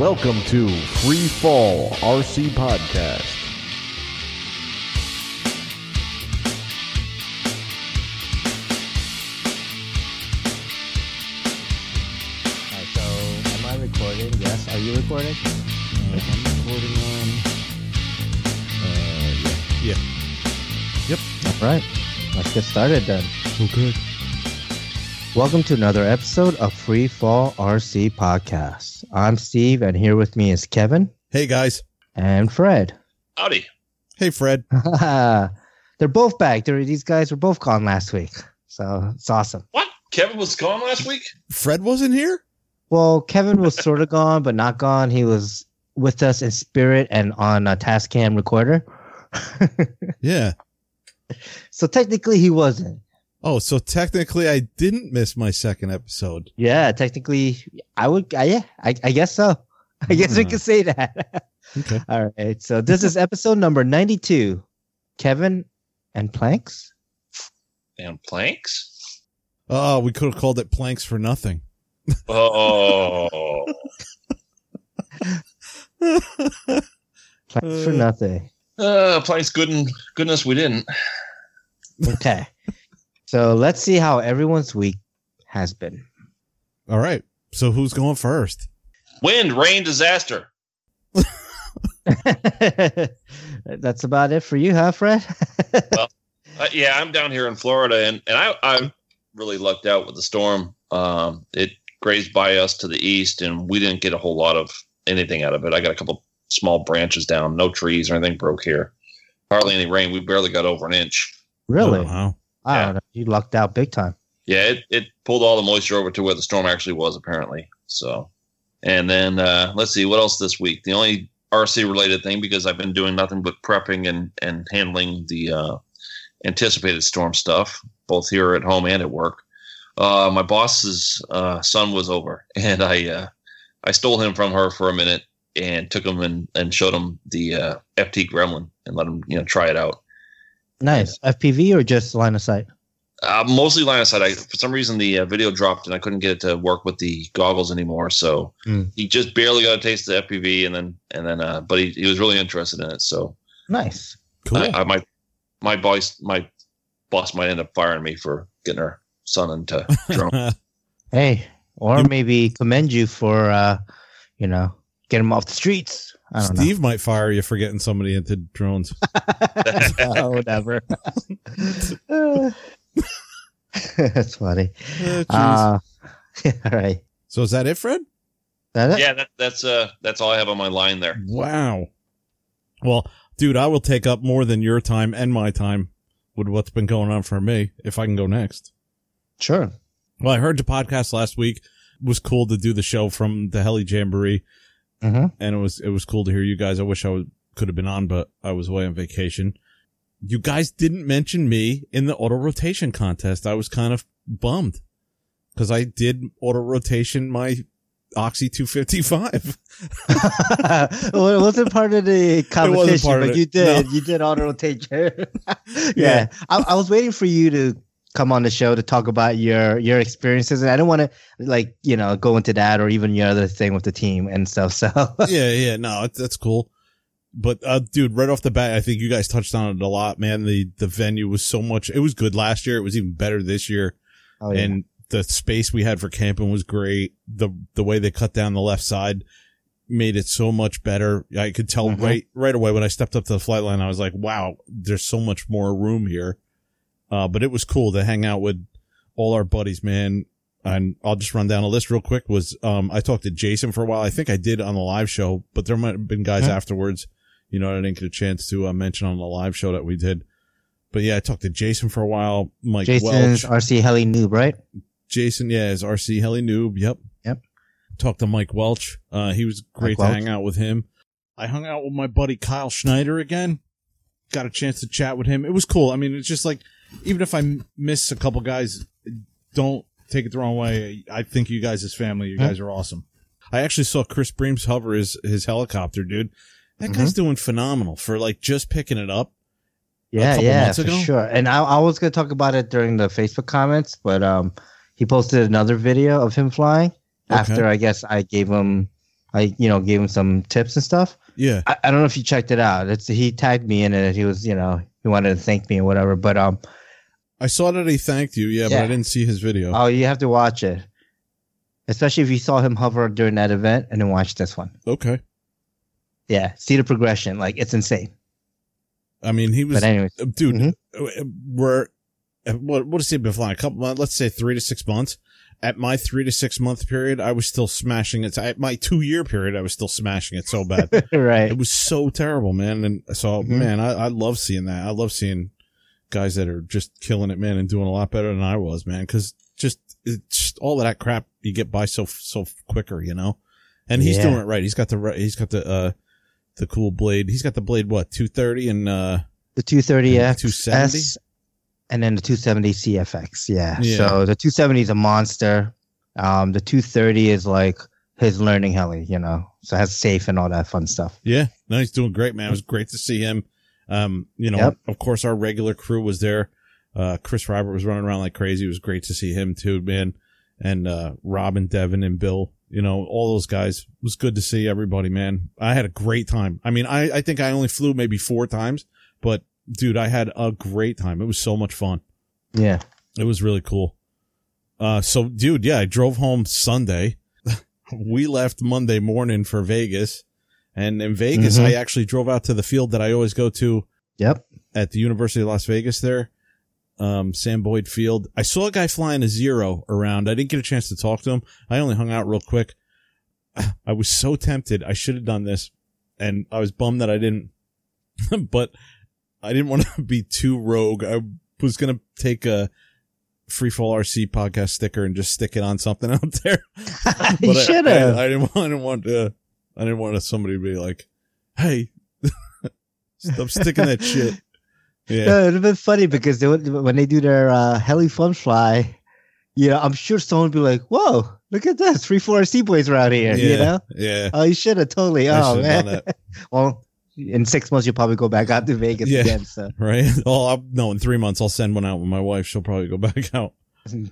Welcome to Free Fall RC Podcast. Alright, so am I recording? Yes. Are you recording? I'm recording on. Uh, yeah. Yeah. All right. Let's get started then. Okay. Welcome to another episode of Free Fall RC Podcast. I'm Steve, and here with me is Kevin Hey guys. and Fred. Howdy. Hey Fred. They're both back. They're, these guys were both gone last week, so it's awesome. What? Kevin was gone last week? Fred wasn't here. Well, Kevin was sort of gone, but not gone. He was with us in spirit and on a Tascam recorder. Yeah. so technically, he wasn't. Oh, so technically I didn't miss my second episode. Yeah, technically, I would. I, yeah, I, I guess so. I guess we Hmm. could say that. Okay. All right. So this is episode number ninety-two. Kevin and planks. And planks? Oh, we could have called it planks for nothing. Oh. Planks for Uh. nothing. uh, planks good and goodness we didn't. Okay. So let's see how everyone's week has been. All right. So who's going first? Wind, rain, disaster. That's about it for you, huh, Fred? Uh, yeah, I'm down here in Florida and, and I, I really lucked out with the storm. Um, it grazed by us to the east and we didn't get a whole lot of anything out of it. I got a couple small branches down, no trees or anything broke here. Hardly any rain. We barely got over an inch. really? Oh, wow. I Yeah. don't know. You lucked out big time. Yeah, it, it pulled all the moisture over to where the storm actually was, apparently. So, and then uh, let's see what else this week. The only RC related thing because I've been doing nothing but prepping and and handling the uh, anticipated storm stuff, both here at home and at work. Uh, my boss's uh, son was over, and I uh, I stole him from her for a minute and took him and, and showed him the uh, FT Gremlin and let him you know try it out. Nice. FPV or just line of sight? Uh, mostly line of sight. I, for some reason, the uh, video dropped and I couldn't get it to work with the goggles anymore. So Hmm. he just barely got a taste of the FPV, and then and then, uh, but he, he was really interested in it. So Nice. Cool. I, I might my boss my boss might end up firing me for getting her son into drone. Hey, or maybe commend you for, uh, you know, get him off the streets. I don't Steve might fire you for getting somebody into drones. oh, whatever. That's funny. Uh, jeez. Uh, all right. so is that it, Fred? That it? yeah, that, that's uh that's all I have on my line there. Wow. Well, dude, I will take up more than your time and my time with what's been going on for me if I can go next. Sure. Well, I heard the podcast last week. It was cool to do the show from the Heli Jamboree, hmm and it was it was cool to hear you guys. I wish I would, could have been on, but I was away on vacation. You guys didn't mention me in the auto rotation contest. I was kind of bummed because I did auto rotation my Oxy 255. well, it wasn't part of the competition, but you did. No. You did auto rotation. yeah, Yeah. I, I was waiting for you to come on the show to talk about your your experiences, and I don't want to like you know go into that or even your other thing with the team and stuff. So yeah, yeah, no, that's cool. But uh, dude, right off the bat, I think you guys touched on it a lot, man. The the venue was so much. It was good last year. It was even better this year. Oh, yeah. and the space we had for camping was great. The the way they cut down the left side made it so much better. I could tell Mhm. right right away when I stepped up to the flight line. I was like, "Wow, there's so much more room here." Uh, but it was cool to hang out with all our buddies, man. And I'll just run down a list real quick. Was um I talked to Jason for a while. I think I did on the live show, but there might have been guys afterwards. You know, I didn't get a chance to uh, mention on the live show that we did. But yeah, I talked to Jason for a while. Mike Jason's Welch. RC Heli noob, right? Jason, yeah, is RC Heli Noob. Yep. Yep. Talked to Mike Welch. Uh, he was great to Welch. hang out with him. I hung out with my buddy Kyle Schneider again. Got a chance to chat with him. It was cool. I mean, it's just like, even if I miss a couple guys, don't take it the wrong way. I think you guys as family, you guys are awesome. I actually saw Chris Breams hover his, his helicopter, dude. That guy's doing phenomenal for like just picking it up. Yeah, yeah, months for ago? sure. And I, I was gonna talk about it during the Facebook comments, but um, he posted another video of him flying after I guess I gave him I you know gave him some tips and stuff. Yeah. I, I don't know if you checked it out. It's he tagged me in it. He was you know he wanted to thank me or whatever. But um I saw that he thanked you. Yeah, but I didn't see his video. oh you have to watch it, especially if you saw him hover during that event and then watch this one. okay. Yeah, see the progression. Like it's insane. I mean, he was, But anyways, dude, Mhm. uh, we're, uh, what, what has he been flying? A couple months, let's say three to six months. At my three to six month period, I was still smashing it. At my two year period, I was still smashing it so bad. right. it was so terrible, man. And so, Mhm. man, I, I love seeing that. I love seeing guys that are just killing it, man, and doing a lot better than I was, man. Cause just, it's just all of that crap you get by so, so quicker, you know? And he's Yeah. doing it right. He's got the, right- he's got the, uh, the cool blade. He's got the blade, what, 230 and, uh, The 230X, 270? S, and then the 270 CFX. Yeah. Yeah. So the 270 is a monster. Um, the 230 is like his learning heli, you know, so it has safe and all that fun stuff. Yeah, no, he's doing great, man. It was great to see him. Um, you know, Yep. of course, our regular crew was there. Uh, Chris Robert was running around like crazy. It was great to see him too, man. And, uh, Rob and Devin and Bill, you know, all those guys. It was good to see everybody, man. I had a great time. I mean, I, I think I only flew maybe four times, but dude, I had a great time. It was so much fun. Yeah. It was really cool. Uh, so dude, yeah, I drove home Sunday. we left Monday morning for Vegas. And in Vegas, Mhm. I actually drove out to the field that I always go to Yep. at the University of Las Vegas there. Um, Sam Boyd Field. I saw a guy flying a zero around. I didn't get a chance to talk to him. I only hung out real quick. I was so tempted. I should have done this and I was bummed that I didn't, but I didn't want to be too rogue. I was going to take a Freefall RC podcast sticker and just stick it on something out there. you I- should I, have. I, didn't want, I didn't want to, I didn't want somebody to be like, Hey, stop sticking that shit. Yeah. No, it'd have been funny because they would, when they do their uh, heli fun fly, you know, I'm sure someone would be like, "Whoa, look at this, three four C boys around here." yeah. You know? Yeah. Oh, you should have totally. I Oh man. well, in six months you'll probably go back out to Vegas Yeah. again. So Right. Oh, I'll, no, in three months I'll send one out with my wife. She'll probably go back out.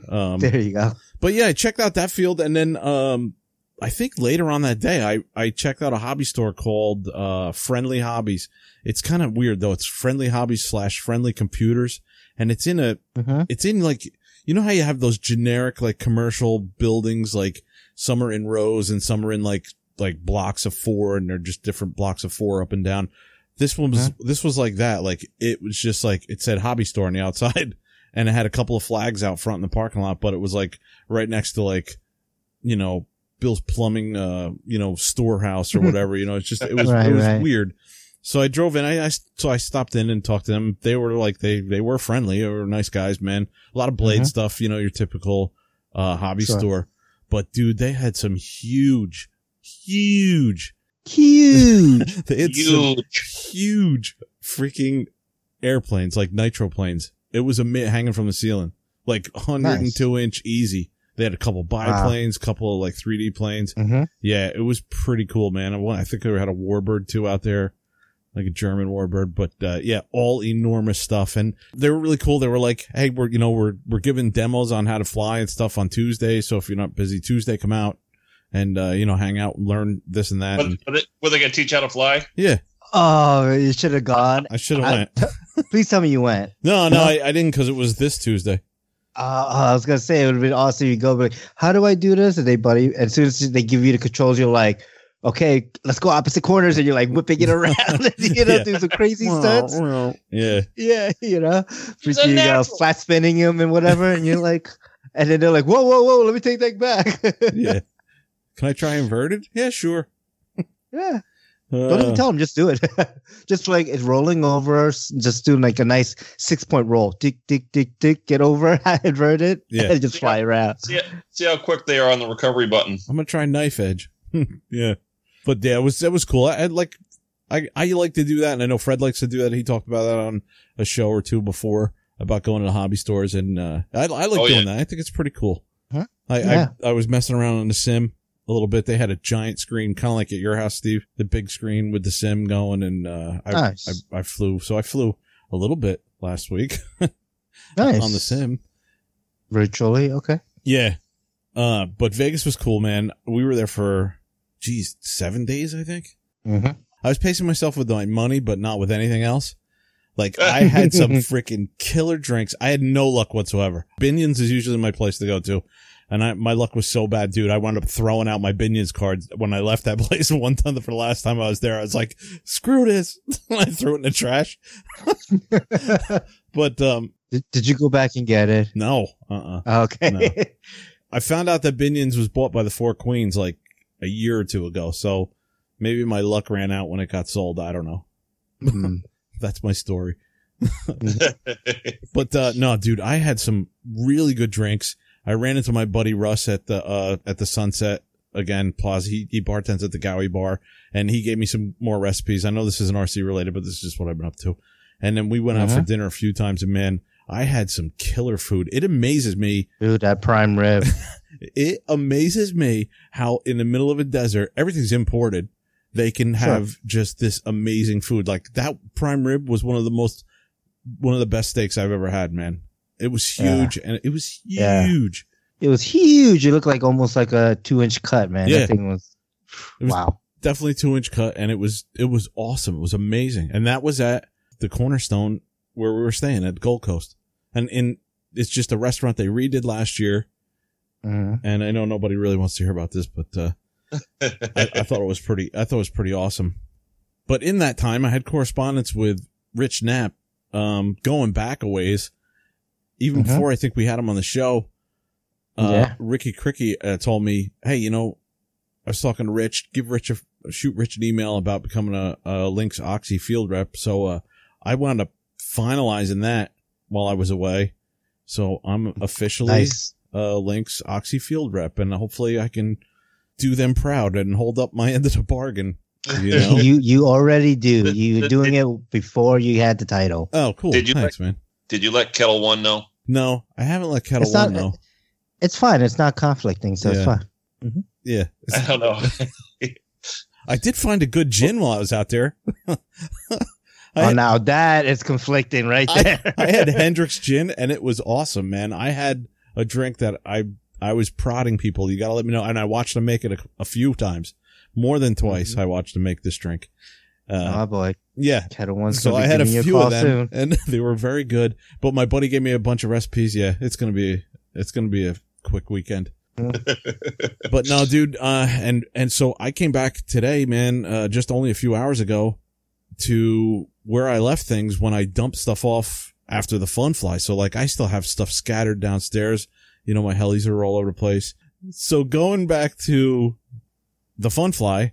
Um, there you go. but yeah, I checked out that field and then, um, I think later on that day, I, I checked out a hobby store called, uh, Friendly Hobbies. It's kind of weird though. It's Friendly Hobbies slash Friendly Computers. And it's in a, hmm it's in like, you know how you have those generic like commercial buildings, like some are in rows and some are in like, like blocks of four and they're just different blocks of four up and down. This one was, Huh? this was like that. Like it was just like, it said hobby store on the outside and it had a couple of flags out front in the parking lot, but it was like right next to like, you know, Bill's plumbing, uh, you know, storehouse or whatever, you know, it's just, it was, Right, it was right. weird. So I drove in. I, I so I stopped in and talked to them. They were like they they were friendly. They were nice guys, man. A lot of blade Mhm. stuff, you know, your typical uh hobby Sure. store. But dude, they had some huge, huge. Huge. They had some Huge. huge freaking airplanes, like nitro planes. It was a mi- hanging from the ceiling, like 102 inch easy. They had a couple biplanes, couple of like 3D planes. hmm Yeah, it was pretty cool, man. I, think they had a Warbird too out there, like a German Warbird. But uh, yeah, all enormous stuff, and they were really cool. They were like, "Hey, we're you know we're we're giving demos on how to fly and stuff on Tuesday. So if you're not busy Tuesday, come out and uh, you know hang out and learn this and that." But, And, but it, were they going to teach how to fly? yeah, Oh, you should have gone. I should have went. Please tell me you went. No, no, I, I didn't because it was this Tuesday. Uh, I was gonna say it would have been awesome. You go, but like, how do I do this? And they, buddy, as soon as they give you the controls, you're like, okay, let's go opposite corners, and you're like whipping it around, and, you know, Yeah. do some crazy stunts. Yeah, Yeah, you know, He's freaking, uh, unnatural. flat spinning him and whatever, and you're like, and then they're like, whoa, whoa, whoa, let me take that back. yeah. Can I try inverted? Yeah, sure. yeah. Uh, Don't even tell him. just do it. just like it's rolling over, just doing like a nice six point roll. Tick, tick, tick, tick, get over, invert it, Yeah. and just fly around. See, see how quick they are on the recovery button. I'm gonna try knife edge. yeah, but yeah, it was that was cool. I, I like I I like to do that, and I know Fred likes to do that. He talked about that on a show or two before about going to hobby stores, and uh, I I like Oh, doing yeah. that. I think it's pretty cool. Huh? I, Yeah. I I was messing around on the sim a little bit. They had a giant screen, kind of like at your house, Steve, the big screen with the sim going, and uh, I, Nice. I I flew. So I flew a little bit last week Nice on the sim. virtually. Okay. Yeah. Uh, but Vegas was cool, man. We were there for geez, seven days, I think. hmm I was pacing myself with my money, but not with anything else. Like I had some freaking killer drinks. I had no luck whatsoever. Binions is usually my place to go to. And I, my luck was so bad, dude. I wound up throwing out my Binions cards when I left that place one time for the last time I was there. I was like, screw this. I threw it in the trash. but, um, Did, did you go back and get it? no, uh-uh. Okay. No. I found out that Binions was bought by the Four Queens like a year or two ago. So maybe my luck ran out when it got sold. I don't know. Hmm. That's my story. But uh no, dude, I had some really good drinks. I ran into my buddy Russ at the uh at the Sunset again Plaza. He he bartends at the Gaudi Bar, and he gave me some more recipes. I know this isn't RC related, but this is just what I've been up to. And then we went out for Mhm. dinner a few times, and man, I had some killer food. It amazes me. Dude, that prime rib. It amazes me how in the middle of a desert, everything's imported. They can Sure. have just this amazing food. Like that prime rib was one of the most, one of the best steaks I've ever had, man. It was Yeah. huge and it was Yeah. huge. It was huge. It looked like almost like a two inch cut, man. Yeah. That thing was, It was wow. definitely two inch cut and it was, it was awesome. It was amazing. And that was at the cornerstone where we were staying at Gold Coast. And in, it's just a restaurant they redid last year. hmm And I know nobody really wants to hear about this, but, uh, I, I thought it was pretty. I thought it was pretty awesome. But in that time, I had correspondence with Rich Knapp, um, going back a ways, even Mhm. before I think we had him on the show. Uh, Yeah. Ricky Cricky uh, told me, "Hey, you know, I was talking to Rich. Give Rich a shoot Rich an email about becoming a, a Lynx Oxy field rep." So uh, I wound up finalizing that while I was away. So I'm officially Nice. uh, Lynx Oxy field rep, and hopefully I can do them proud and hold up my end of the bargain. You know? You you already do. You were doing it before you had the title. oh, cool. Did you Thanks, man. Did you let Ketel One know? No, I haven't let Kettle It's not- One know. It's fine. It's not conflicting, so Yeah. it's fine. Yeah, I don't know. I did find a good gin while I was out there. I oh, had- now that is conflicting right I, there. I had Hendrick's gin, and it was awesome, man. I had a drink that I I was prodding people. You got to let me know, and I watched them make it a, a few times, more than twice. Mm-hmm. I watched them make this drink. Uh, oh boy, yeah, Ketel One's so I had a few call of them, soon. and they were very good. But my buddy gave me a bunch of recipes. Yeah, it's gonna be it's gonna be a quick weekend. but no, dude. Uh, and and so I came back today, man. Uh, just only a few hours ago, to where I left things when I dumped stuff off after the fun fly. So like I still have stuff scattered downstairs. You know, my helis are all over the place. So going back to the fun fly,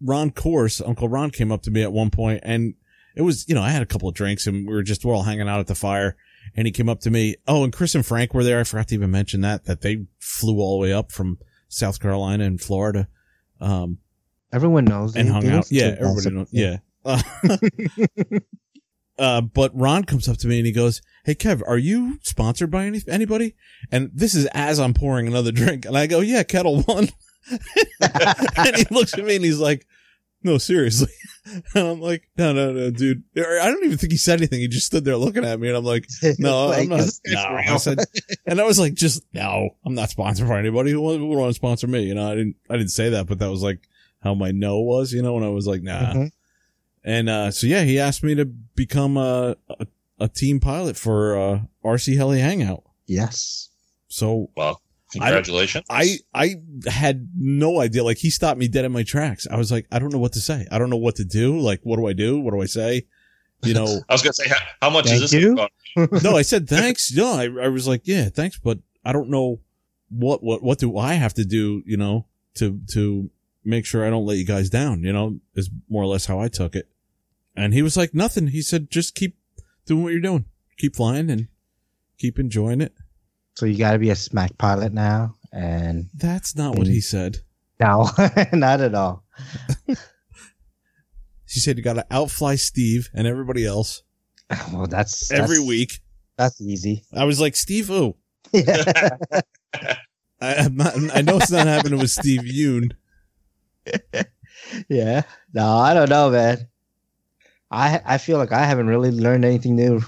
Ron Course, Uncle Ron came up to me at one point and it was, you know, I had a couple of drinks and we were just, we're all hanging out at the fire and he came up to me. Oh, and Chris and Frank were there. I forgot to even mention that, that they flew all the way up from South Carolina and Florida. Um, Everyone knows. and hung out. Yeah, everybody knows. Yeah. Uh, uh, but Ron comes up to me and he goes, "Hey Kev, are you sponsored by any anybody?" And this is as I'm pouring another drink, and I go, "Yeah, Ketel One." and he looks at me and he's like, "No, seriously." And I'm like, "No, no, no, dude." I don't even think he said anything. He just stood there looking at me, and I'm like, "No, Like, I'm not." is this No. I said, and I was like, "Just no, I'm not sponsored by anybody. Who would want to sponsor me?" You know, I didn't, I didn't say that, but that was like how my no was, you know, and I was like, nah. Mhm. And, uh, so yeah, he asked me to become a, a, a team pilot for, uh, RC Heli Hangout. Yes. So Well, congratulations. I, I had no idea. Like he stopped me dead in my tracks. I was like, I don't know what to say. I don't know what to do. Like, what do I do? What do I say? You know, I was going to say, how, how much Thank is this? you. no, I said thanks. No, I, I was like, yeah, thanks, but I don't know what what what do I have to do, you know, to to make sure I don't let you guys down, you know, is more or less how I took it. And he was like, nothing. He said, just keep doing what you're doing, keep flying, and keep enjoying it. So you got to be a smack pilot now, and That's not what he said. no, not at all. He said you got to outfly Steve and everybody else Well, that's every that's- week. That's easy. I was like, Steve, who? Yeah. I, not, I know it's not happening with Steve Yoon. yeah. No, I don't know, man. I I feel like I haven't really learned anything new.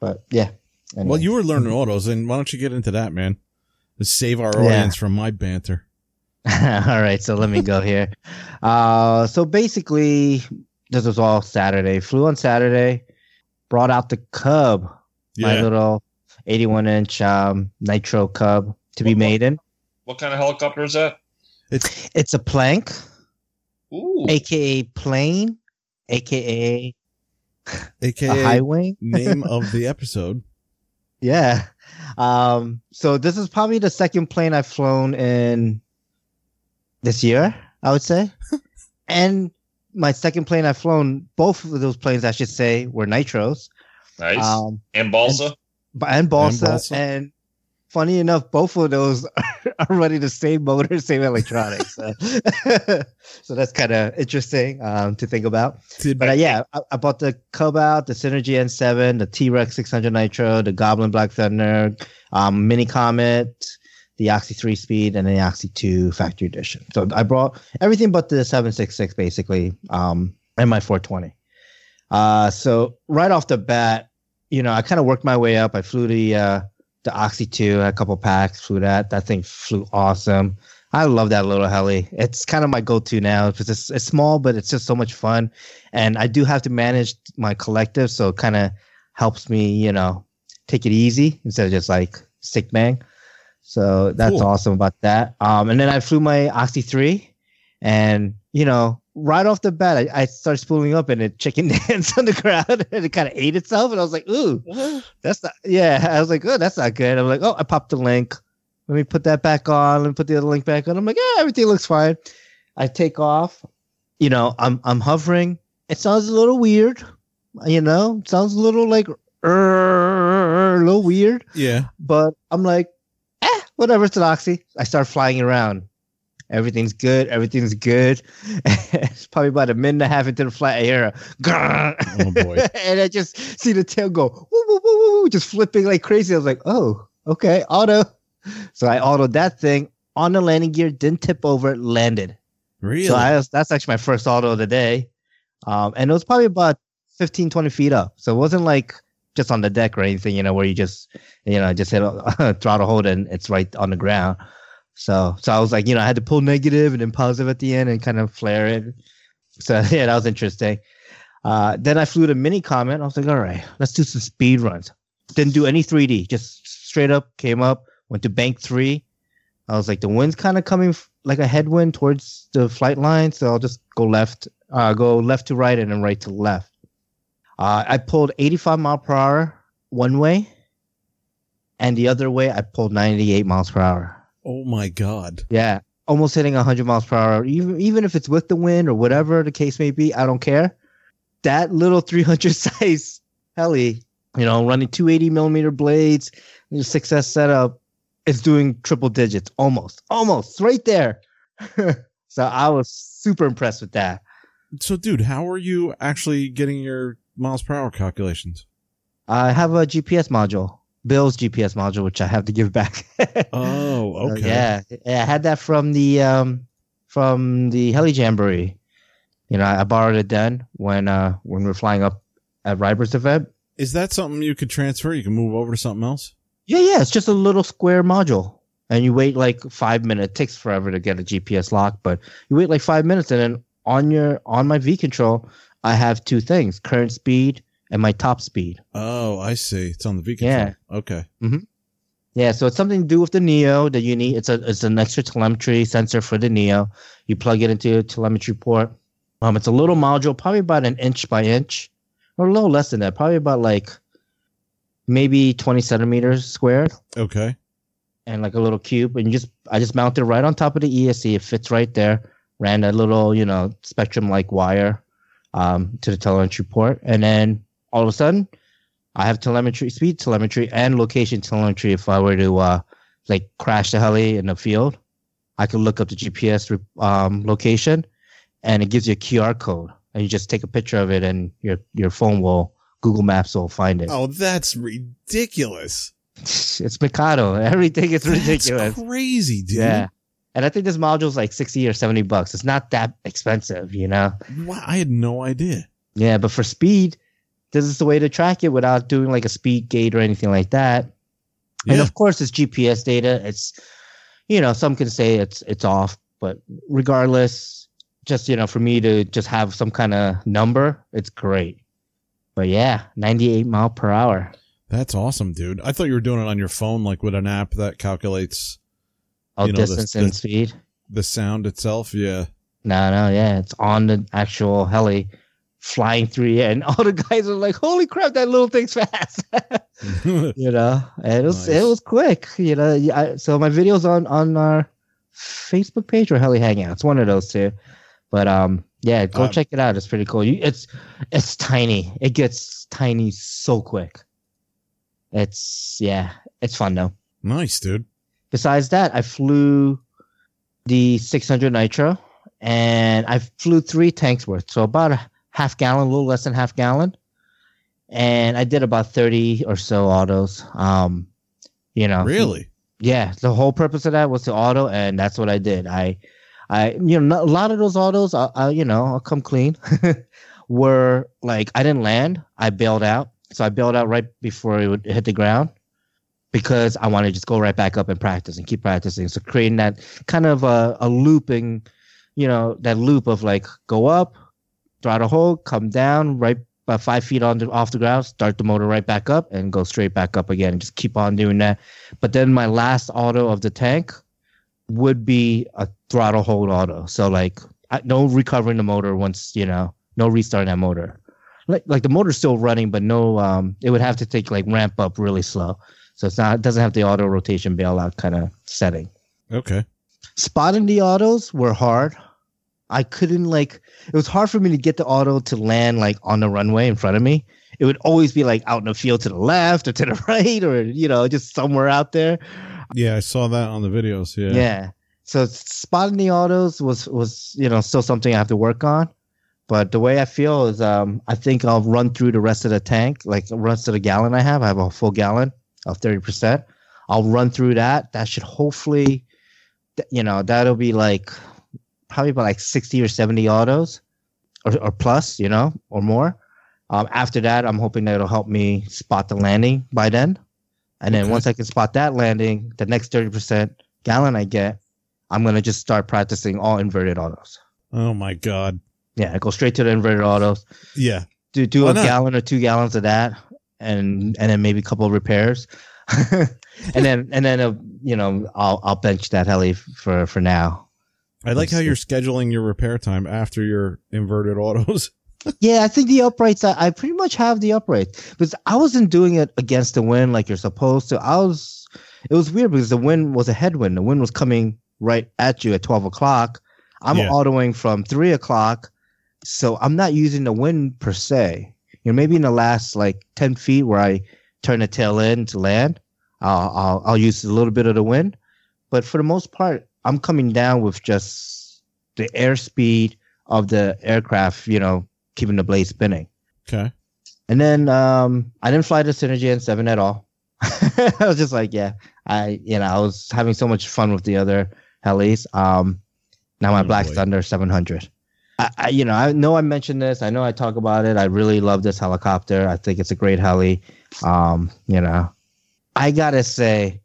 But yeah. Anyway. Well, you were learning autos, and why don't you get into that, man? To save our Yeah. audience from my banter. all right, so let me go here. Uh, so basically, this was all Saturday. Flew on Saturday, brought out the Cub, my little 81 inch um, nitro Cub to be made in. What kind of helicopter is that? It's it's a plank, Ooh. aka plane, aka a AKA high wing. name of the episode. Yeah. Um, so this is probably the second plane I've flown in this year, I would say. and my second plane I've flown, both of those planes, I should say, were nitros. Nice. Um, and balsa? but- and balsa. balsa. And funny enough, both of those are running the same motor, same electronics. so, so that's kind of interesting um, to think about. But uh, yeah, I, I bought the Cub out, the Synergy N7, the T Rex 600 Nitro, the Goblin Black Thunder, um, Mini Comet, the Oxy 3 Speed, and the Oxy 2 Factory Edition. So I brought everything but the 766 basically, um, and my 420. Uh, so right off the bat, you know, I kind of worked my way up. I flew the uh, the Oxy 2, had a couple packs, flew that. That thing flew awesome. I love that little heli. It's kind of my go-to now because it's, it's small, but it's just so much fun. And I do have to manage my collective, so it kind of helps me, you know, take it easy instead of just like stick bang. So that's Cool. awesome about that. Um, and then I flew my Oxy 3, and you know, right off the bat, I, I started spooling up and it chicken danced on the ground and it kind of ate itself. And I was like, ooh, that's not, yeah. I was like, oh, that's not good. I'm like, oh, I popped the link. Let me put that back on. Let me put the other link back on. I'm like, yeah, everything looks fine. I take off. You know, I'm I'm hovering. It sounds a little weird. You know, it sounds a little like a little weird. yeah. But I'm like, eh, whatever. It's an oxy. I start flying around. Everything's good. Everything's good. it's probably about a minute and a half into the flight. I hear a. Oh, boy. and I just see the tail go woo, woo, woo, woo, woo, just flipping like crazy. I was like, oh, okay, auto. So I autoed that thing on the landing gear, didn't tip over, landed. Really? So I was, that's actually my first auto of the day. Um, and it was probably about 15, 20 feet up. So it wasn't like just on the deck or anything, you know, where you just, you know, just hit a throttle hold and it's right on the ground. So, so I was like, you know, I had to pull negative and then positive at the end and kind of flare it. So yeah, that was interesting. Uh, then I flew the mini Comet. I was like, all right, let's do some speed runs. Didn't do any 3D, just straight up came up, went to bank three. I was like, the wind's kind of coming f- like a headwind towards the flight line, so I'll just go left, uh, go left to right and then right to left. Uh, I pulled 85 mile per hour one way, and the other way I pulled 98 miles per hour. Oh my god. Yeah, almost hitting 100 miles per hour. Even even if it's with the wind or whatever the case may be, I don't care. That little 300 size heli, you know, running 280 millimeter blades, the 6S setup, is doing triple digits almost, almost right there. so I was super impressed with that. So, dude, how are you actually getting your miles per hour calculations? I have a GPS module, Bill's GPS module, which I have to give back. Oh, okay. yeah, yeah, I had that from the um from the Heli Jamboree. You know, I borrowed it then when uh when we are flying up at Riber's event. Is that something you could transfer? You can move over to something else? Yeah, yeah, it's just a little square module, and you wait like five minutes. It takes forever to get a GPS lock, but you wait like five minutes, and then on your on my V control, I have two things: current speed and my top speed. Oh, I see. It's on the V control. Yeah. Okay. Yeah, so it's something to do with the Neo that you need. It's a it's an extra telemetry sensor for the Neo. You plug it into a telemetry port. Um, it's a little module, probably about an inch by inch, or a little less than that, probably about like maybe twenty centimeters squared, Okay. and like a little cube. And you just I just mounted it right on top of the ESC. It fits right there. Ran a little you know Spektrum like wire um, to the telemetry port, and then all of a sudden I have telemetry, speed telemetry, and location telemetry. If I were to uh, like crash the heli in the field, I could look up the GPS um, location, and it gives you a QR code, and you just take a picture of it, and your your phone will Google Maps will find it. Oh, that's ridiculous. It's Mikado. Everything is ridiculous. That's crazy, dude. Yeah. And I think this module is like 60 or 70 bucks. It's not that expensive, you know? Wow, I had no idea. Yeah, but for speed, this is the way to track it without doing like a speed gate or anything like that. And of course, it's GPS data. It's, you know, some can say it's it's off, But regardless, just you know, for me to just have some kind of number, it's great. But yeah, 98 mile per hour. That's awesome, dude. I thought you were doing it on your phone, like with an app that calculates Oh, You know, the- distance the- and speed. the sound itself. Yeah. No, no, yeah, it's on the actual heli, flying through the air, and all the guys are like, "Holy crap, that little thing's fast!" you know, and it was Nice. it was quick. You know, Yeah, I, so my videos on on our Facebook page or Heli Hangouts, one of those two. But um, yeah, go Um, check it out. It's pretty cool. You, it's it's tiny. It gets tiny so quick. It's yeah, it's fun though. nice, dude. Besides that, I flew the 600 Nitro and I flew three tanks worth. So about a half gallon, a little less than half gallon. And I did about 30 or so autos. Um, you know, Really? yeah, the whole purpose of that was to auto, and that's what I did. I, I, you know, a lot of those autos, I, I you know, I'll come clean, were like I didn't land. I bailed out, so I bailed out right before it would hit the ground because I wanted to just go right back up and practice and keep practicing. So creating that kind of a, a looping, you know, that loop of like go up, throttle hold, come down, right about five feet on the, off the ground, start the motor right back up, and go straight back up again, and just keep on doing that. But then my last auto of the tank would be a throttle hold auto. So like I, no recovering the motor once you know, no restarting that motor. Like like the motor's still running, but no, um, it would have to take like ramp up really slow. So it's not it doesn't have the auto rotation bailout kind of setting. Okay. Spotting the autos were hard. I couldn't like it was hard for me to get the auto to land like on the runway in front of me. It would always be like out in the field to the left or to the right or you know just somewhere out there. Yeah, I saw that on the videos. Yeah. Yeah. So spotting the autos was was you know still something I have to work on. But the way I feel is um I think I'll run through the rest of the tank, like the rest of the gallon I have. I have a full gallon of thirty percent. I'll run through that. That should hopefully you know, that'll be like probably about like sixty or seventy autos or, or plus, you know, or more. Um, after that, I'm hoping that it'll help me spot the landing by then. And then Okay. once I can spot that landing, the next 30% gallon I get, I'm going to just start practicing all inverted autos. Oh my god. Yeah, I go straight to the inverted autos, Yeah. do, do Why a not? gallon or two gallons of that, and and then maybe a couple of repairs. and then and then uh, you know I'll I'll bench that heli for for now. I like how you're scheduling your repair time after your inverted autos. Yeah, I think the uprights. I, I pretty much have the uprights because I wasn't doing it against the wind like you're supposed to. I was. It was weird because the wind was a headwind. The wind was coming right at you at twelve o'clock. I'm Yeah. autoing from three o'clock, so I'm not using the wind per se. You know, maybe in the last like ten feet where I turn the tail in to land, I'll I'll, I'll use a little bit of the wind, but for the most part, I'm coming down with just the airspeed of the aircraft. You know, keeping the blade spinning. Okay. And then um, I didn't fly the Synergy N7 at all. I was just like, yeah, I you know I was having so much fun with the other helis. Um, now my Oh, Black boy. Thunder 700. I, I you know I know I mentioned this. I know I talk about it. I really love this helicopter. I think it's a great heli. Um, you know, I gotta say,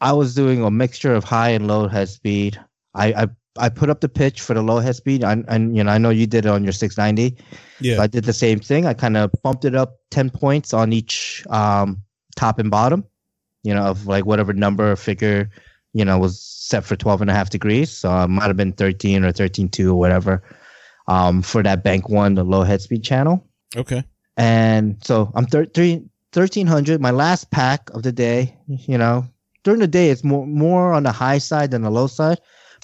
I was doing a mixture of high and low head speed. I I, I put up the pitch for the low head speed, and, and you know I know you did it on your 690. Yeah. So I did the same thing. I kind of bumped it up 10 points on each um, top and bottom, you know, of like whatever number or figure, you know, was set for 12 and a half degrees. So it might have been 13 or 13.2 or whatever um, for that bank one, the low head speed channel. okay. And so I'm thir- three- 1300, my last pack of the day, you know, during the day, it's more, more on the high side than the low side.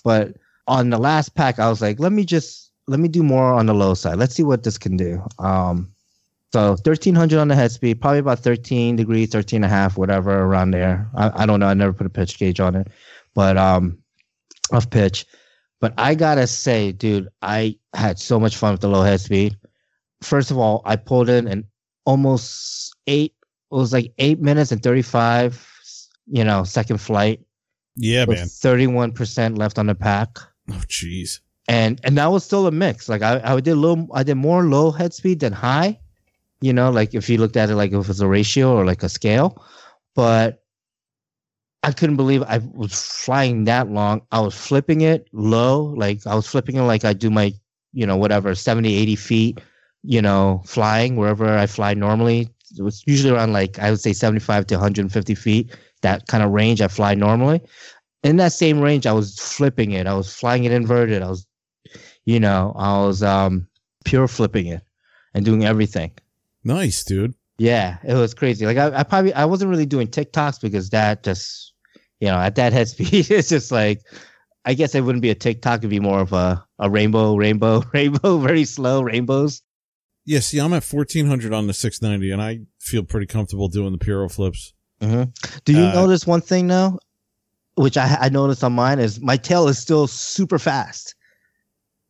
But on the last pack, I was like, let me just, let me do more on the low side. Let's see what this can do. Um, so 1300 on the head speed, probably about 13 degrees, 13 and a half, whatever around there. I, I don't know. I never put a pitch gauge on it, but, um, of pitch. But I gotta say, dude, I had so much fun with the low head speed. First of all, I pulled in an almost eight, it was like eight minutes and 35, you know, second flight Yeah, man. 31% left on the pack. Oh, jeez. And, and that was still a mix. Like I, I did a little, I did more low head speed than high, you know, like if you looked at it like if it was a ratio or like a scale, but I couldn't believe I was flying that long. I was flipping it low, like I was flipping it like I do my, you know, whatever, 70, 80 feet, you know, flying wherever I fly normally. It was usually around like, I would say 75 to 150 feet, that kind of range I fly normally. In that same range, I was flipping it. I was flying it inverted. I was, you know, I was um pure flipping it and doing everything. Nice, dude. Yeah, it was crazy. Like I, I probably I wasn't really doing TikToks because that just you know at that head speed it's just like I guess it wouldn't be a TikTok. It'd be more of a a rainbow, rainbow, rainbow, very slow rainbows. Yeah, see, I'm at 1400 on the 690, and I feel pretty comfortable doing the piro flips. Do you Uh, notice one thing though, which I I noticed on mine is my tail is still super fast.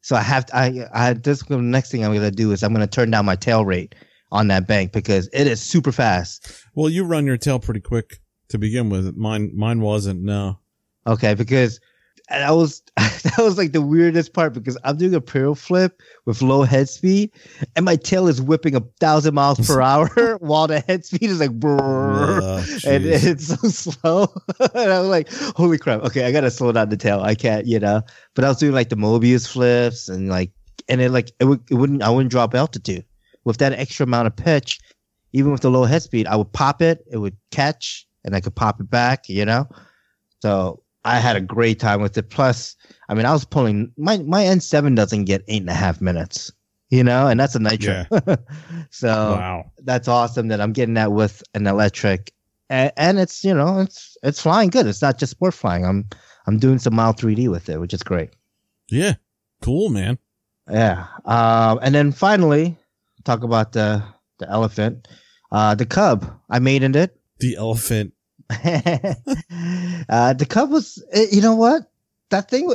So I have to, I I this the next thing I'm gonna do is I'm gonna turn down my tail rate on that bank because it is super fast. Well, you run your tail pretty quick to begin with. Mine, mine wasn't. No. Okay, because that was that was like the weirdest part because I'm doing a barrel flip with low head speed, and my tail is whipping a thousand miles per hour while the head speed is like Uh, and it's so slow. and I was like, "Holy crap! Okay, I gotta slow down the tail. I can't, you know." But I was doing like the Mobius flips and like, and it like it would it wouldn't I wouldn't drop altitude with that extra amount of pitch. Even with the low head speed, I would pop it, it would catch, and I could pop it back. You know, so I had a great time with it. Plus, I mean, I was pulling my my N7 doesn't get eight and a half minutes, you know, and that's a nitro. so wow. that's awesome that I'm getting that with an electric, and, and it's you know it's it's flying good. It's not just sport flying. I'm I'm doing some mild 3D with it, which is great. Yeah. Cool, man. Yeah. Um, and then finally, talk about the the elephant, uh, the cub. I mated it. The elephant. uh, the Cub was, eh, you know what? That thing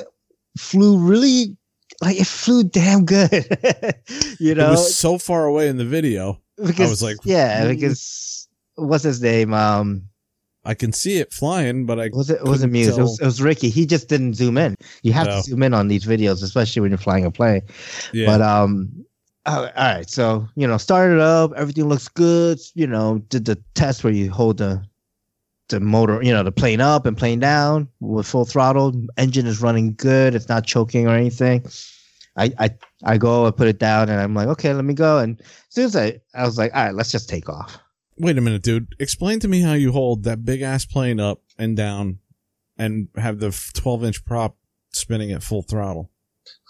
flew really, like it flew damn good. you It know, was so far away in the video. because was like, yeah, because what's his name? Um, I can see it flying, but I was it? It wasn't Muse. It was, it was Ricky. He just didn't zoom in. You have No. to zoom in on these videos, especially when you're flying a plane. yeah. But um, all right. So you know, started up. Everything looks good. You know, did the test where you hold the the motor, you know, the plane up and plane down with full throttle. Engine is running good. It's not choking or anything. I I I go I put it down, and I'm like, okay, let me go. And as soon as I I was like, all right, let's just take off. Wait a minute, dude. Explain to me how you hold that big ass plane up and down and have the 12 inch prop spinning at full throttle.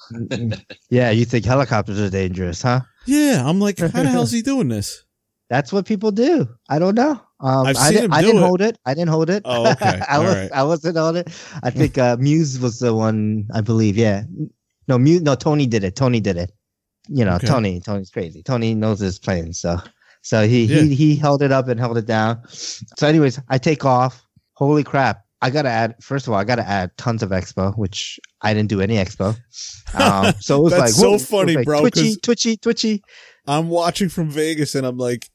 yeah, you think helicopters are dangerous, huh? Yeah, I'm like, how the hell's he doing this? That's what people do. I don't know. Um, I've seen didn't, him I do didn't it. hold it. I didn't hold it. Oh, okay. I was. right. I wasn't on it. I think uh, Muse was the one. I believe. Yeah. No, Muse. No, Tony did it. Tony did it. You know, Okay. Tony. Tony's crazy. Tony knows his plane. So, so he Yeah. he he held it up and held it down. So, anyways, I take off. Holy crap! I gotta add. First of all, I gotta add tons of expo, which I didn't do any expo. Um, so it was like so whoa, it was funny, like bro, Twitchy, twitchy, twitchy. I'm watching from Vegas and I'm like,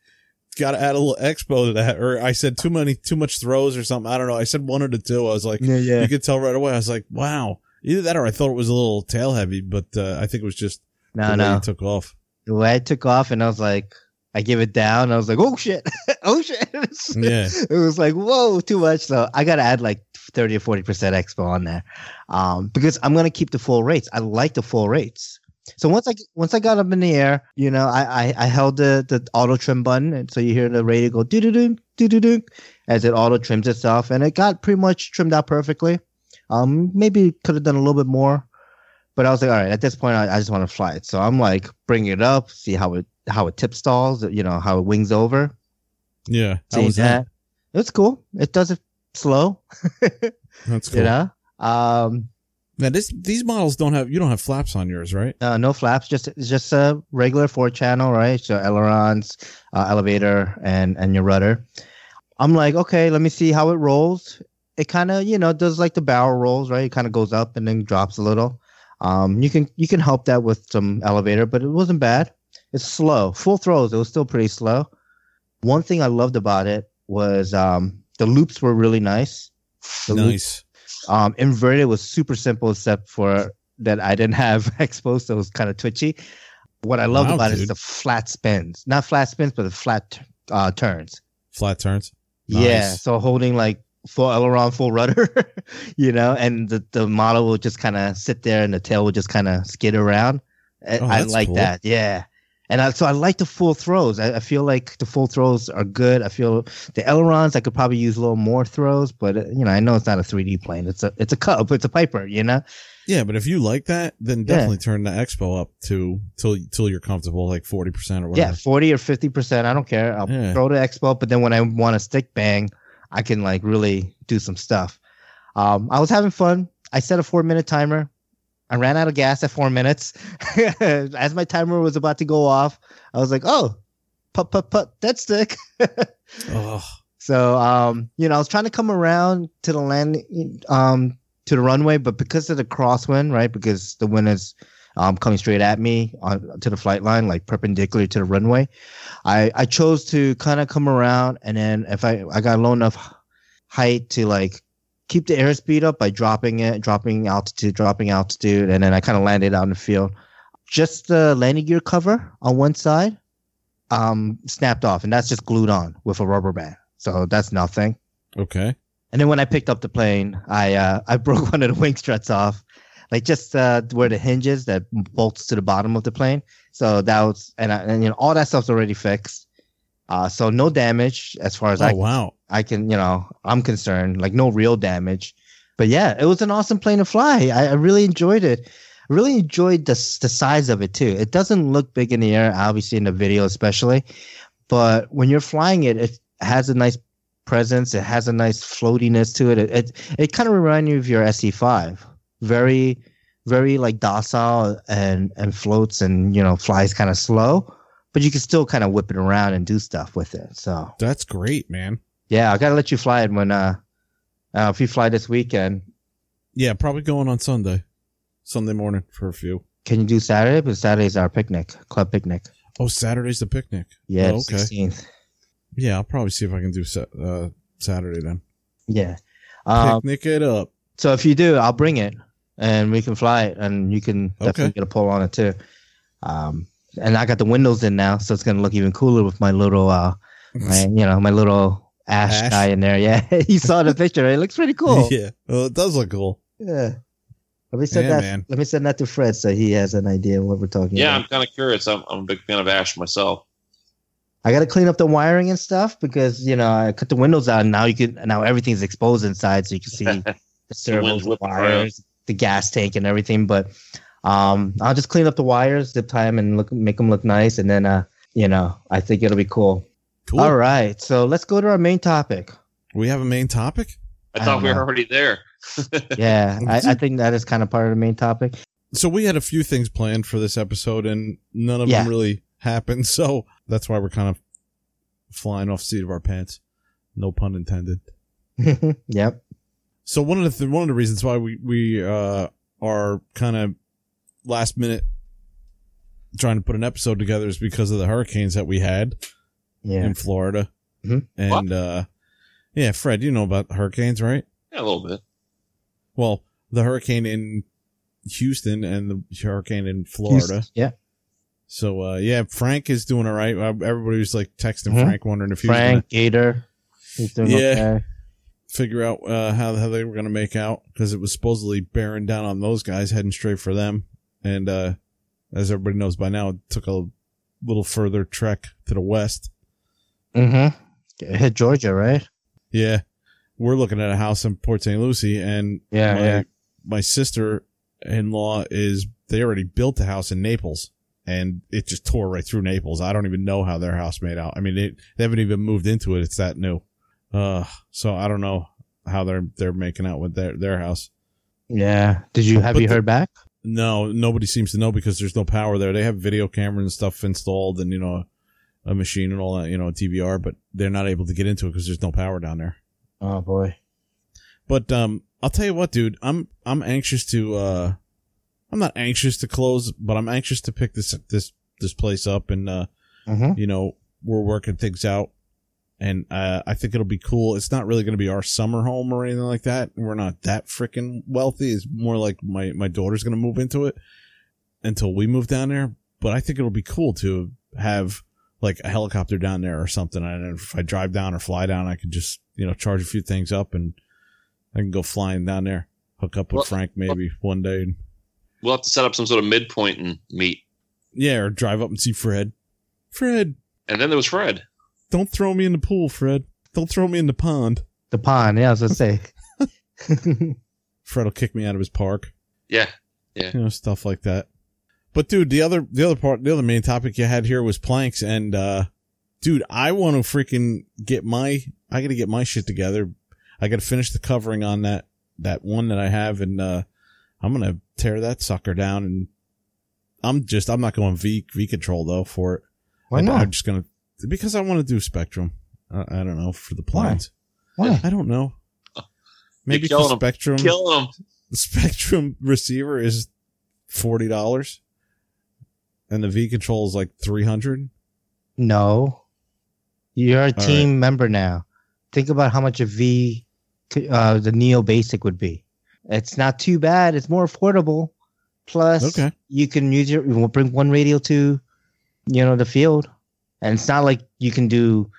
gotta add a little expo to that. Or I said too many, too much throws or something. I don't know. I said one or the two. I was like, Yeah, yeah. you could tell right away. I was like, wow. Either that or I thought it was a little tail heavy, but uh, I think it was just No, the way no. it took off. the way I took off and I was like, I give it down. I was like, oh shit, oh shit. Yeah. it was like, whoa, too much. So I got to add like 30 or 40% expo on there um, because I'm going to keep the full rates. I like the full rates. So once I once I got up in the air, you know, I I, I held the the auto trim button, and so you hear the radio go do do do do do do as it auto trims itself, and it got pretty much trimmed out perfectly. Um, maybe could have done a little bit more, but I was like, all right, at this point, I, I just want to fly it. So I'm like, bring it up, see how it how it tip stalls, you know, how it wings over. Yeah. How See was that? that? It's cool. It does it slow, That's cool. you know. Um, Now this, these models don't have, you don't have flaps on yours, right? uh, no flaps, just it's just a regular four channel, right? So ailerons, uh, elevator, and and your rudder. I'm like, okay, let me see how it rolls. It kind of, you know, does like the barrel rolls, right? It kind of goes up and then drops a little. Um, you can you can help that with some elevator, but it wasn't bad. It's slow, full throws. It was still pretty slow. One thing I loved about it was um, the loops were really nice. The loops nice. Um, inverted was super simple, except for that I didn't have exposed, so it was kind of twitchy. What I loved Wow, about it is the flat spins, not flat spins, but the flat uh, turns. Flat turns. Yeah, so holding like full aileron, full rudder, you know, and the, the model will just kind of sit there and the tail will just kind of skid around. I, Oh, I like cool. that. Yeah. And I, so I like the full throws. I, I feel like the full throws are good. I feel the ailerons I could probably use a little more throws, but uh, you know I know it's not a 3D plane. It's a it's a cup. It's a Piper. You know. Yeah, but if you like that, then Yeah. definitely turn the expo up to till till you're comfortable, like forty percent or whatever. Yeah, forty or fifty percent. I don't care. I'll Yeah. throw the expo, but then when I want to stick bang, I can like really do some stuff. Um, I was having fun. I set a four minute timer. I ran out of gas at four minutes. As my timer was about to go off, I was like, "Oh, put put put that stick." Oh, So, um, you know, I was trying to come around to the land, um, to the runway, but because of the crosswind, right? Because the wind is um, coming straight at me on to the flight line, like perpendicular to the runway, I I chose to kind of come around, and then if I I got low enough height to like keep the airspeed up by dropping it, dropping altitude, dropping altitude, and then I kind of landed out in the field. Just the landing gear cover on one side um snapped off and that's just glued on with a rubber band. So that's nothing. Okay. and then when i picked up the plane i uh i broke one of the wing struts off. Like just uh where the hinges that bolts to the bottom of the plane. So that was and, I, and you know all that stuff's already fixed uh so no damage as far as Oh i wow. I can, you know, I'm concerned, like no real damage. But yeah, it was an awesome plane to fly. I, I really enjoyed it. I really enjoyed the the size of it too. It doesn't look big in the air, obviously in the video especially, but when you're flying it, it has a nice presence. It has a nice floatiness to it. It it, it kind of reminds you of your SE5. Very, very like docile and and floats and you know flies kind of slow, but you can still kind of whip it around and do stuff with it. So That's great, man. yeah, I gotta let you fly it when uh, uh if you fly this weekend. Yeah, probably going on Sunday, Sunday morning for a few. Can you do Saturday? Because Saturday's our picnic, club picnic. Oh, Saturday's the picnic. Yeah, Oh, okay. 16th. Yeah, I'll probably see if I can do uh, Saturday then. Yeah. Um, Picnic it up. so if you do, I'll bring it and we can fly it and you can definitely Okay. get a pull on it too. Um, and I got the windows in now, so it's gonna look even cooler with my little uh, my, you know, my little ash, Ash? guy in there. Yeah, you saw the picture. Right? It looks pretty cool. Yeah, well, it does look cool. Yeah. Let me send Yeah, that. man. Let me send that to Fred so he has an idea of what we're talking Yeah, about. I'm kind of curious. I'm, I'm a big fan of Ash myself. I got to clean up the wiring and stuff because you know I cut the windows out and now you can now everything's exposed inside so you can see the servos, the whipping wires, the gas tank and everything. But um, I'll just clean up the wires, zip tie 'em and look make them look nice, and then uh, you know I think it'll be cool. Cool. All right, so let's go to our main topic. We have a main topic. I I thought we were know. already there. Yeah, I, I think that is kind of part of the main topic. So we had a few things planned for this episode, and none of Yeah. them really happened. So that's why we're kind of flying off the seat of our pants. No pun intended. yep. So one of the th- one of the reasons why we we uh, are kind of last minute trying to put an episode together is because of the hurricanes that we had Yeah. in Florida, Mhm. and uh, yeah, Fred, you know about hurricanes, right? Yeah, a little bit. Well, the hurricane in Houston and the hurricane in Florida. Yeah. So uh, yeah, Frank is doing all right. Uh, Everybody was like texting Mhm. Frank, wondering if he was Frank Gator. He's doing Yeah. okay. figure out uh, how how they were gonna make out because it was supposedly bearing down on those guys, heading straight for them. And uh, as everybody knows by now, it took a little further trek to the west. Mm-hmm. It hit Georgia, right? Yeah, we're looking at a house in Port St. Lucie, and Yeah, my, yeah. my sister in law is they already built a house in Naples and it just tore right through Naples. I don't even know how their house made out. I mean, they, they haven't even moved into it. It's that new. Uh, so I don't know how they're, they're making out with their, their house. Yeah. Did you have But you the- heard back? No, nobody seems to know because there's no power there. They have video cameras and stuff installed and, you know, a machine and all that, you know, a DVR, but they're not able to get into it because there's no power down there. Oh boy. But um, I'll tell you what, dude. I'm I'm anxious to. uh I'm not anxious to close, but I'm anxious to pick this this this place up, and uh, Mm-hmm. you know we're working things out, and uh, I think it'll be cool. It's not really going to be our summer home or anything like that. We're not that freaking wealthy. It's more like my my daughter's going to move into it until we move down there. But I think it'll be cool to have like a helicopter down there or something. And if I drive down or fly down, I could just, you know, charge a few things up and I can go flying down there, hook up with Well- Frank maybe one day. We'll have to set up some sort of midpoint and meet. Yeah, or drive up and see Fred. Fred, And then there was Fred. Don't throw me in the pool, Fred. Don't throw me in the pond. The pond, yeah, I was gonna say. Fred will kick me out of his park. Yeah. Yeah. You know, stuff like that. But dude, the other, the other part, the other main topic you had here was planks. And, uh, dude, I want to freaking get my, I got to get my shit together. I got to finish the covering on that, that one that I have. And, uh, I'm going to tear that sucker down. And I'm just, I'm not going V, V control though for it. Why I- not? I'm just going to, because I want to do Spektrum. I, I don't know for the Why? Why? I don't know. Maybe killing for 'em. Spektrum Kill him. the Spektrum receiver is forty dollars, and the V control is like three hundred. No. You're a All team member now. Think about how much a V, uh, the Neo Basic would be. It's not too bad. It's more affordable. Plus, Okay. you can use your you bring one radio to, you know, the field, and it's not like you can do,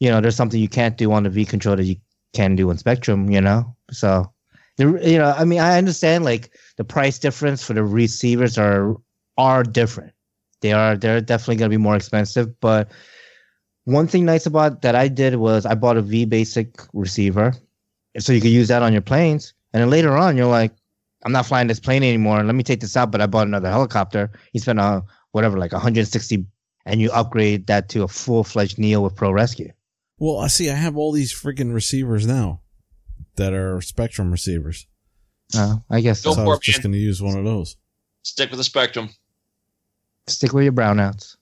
you know, there's something you can't do on the V control that you can do on Spektrum. You know, so, you know, I mean, I understand like the price difference for the receivers are are different. They are they're definitely going to be more expensive, but one thing nice about that I did was I bought a V basic receiver, so you could use that on your planes. And then later on, you're like, I'm not flying this plane anymore. Let me take this out. But I bought another helicopter. He spent a whatever, like 160, and you upgrade that to a full fledged Neo with Pro Rescue. Well, I see. I have all these freaking receivers now that are Spektrum receivers. Uh, I guess Go so I was it, just going to use one of those. Stick with the Spektrum. stick with your brownouts.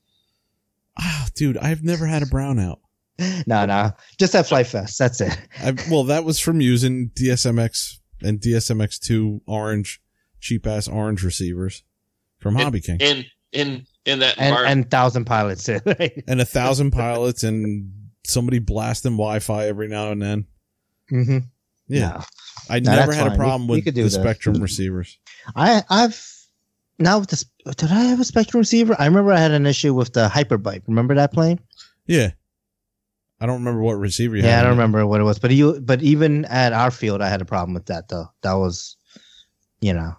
Ah, dude, I've never had a brownout. No, no, just at Flite Fest. That's it. I well, that was from using DSMX and DSMX2 orange, cheap ass orange receivers from It- Hobby King, In in in that And and thousand pilots. right? and a thousand pilots, and somebody blasting Wi-Fi every now and then. mm-hmm. Yeah, I No, never that's had a problem We- we with could do the that. Spektrum receivers. I I've now with this. Did I have a Spektrum receiver? I remember I had an issue with the Hyperbike. Remember that plane? Yeah. I don't remember what receiver you Yeah, had. I don't remember what it was, but you but even at our field, I had a problem with that though. That was, you know,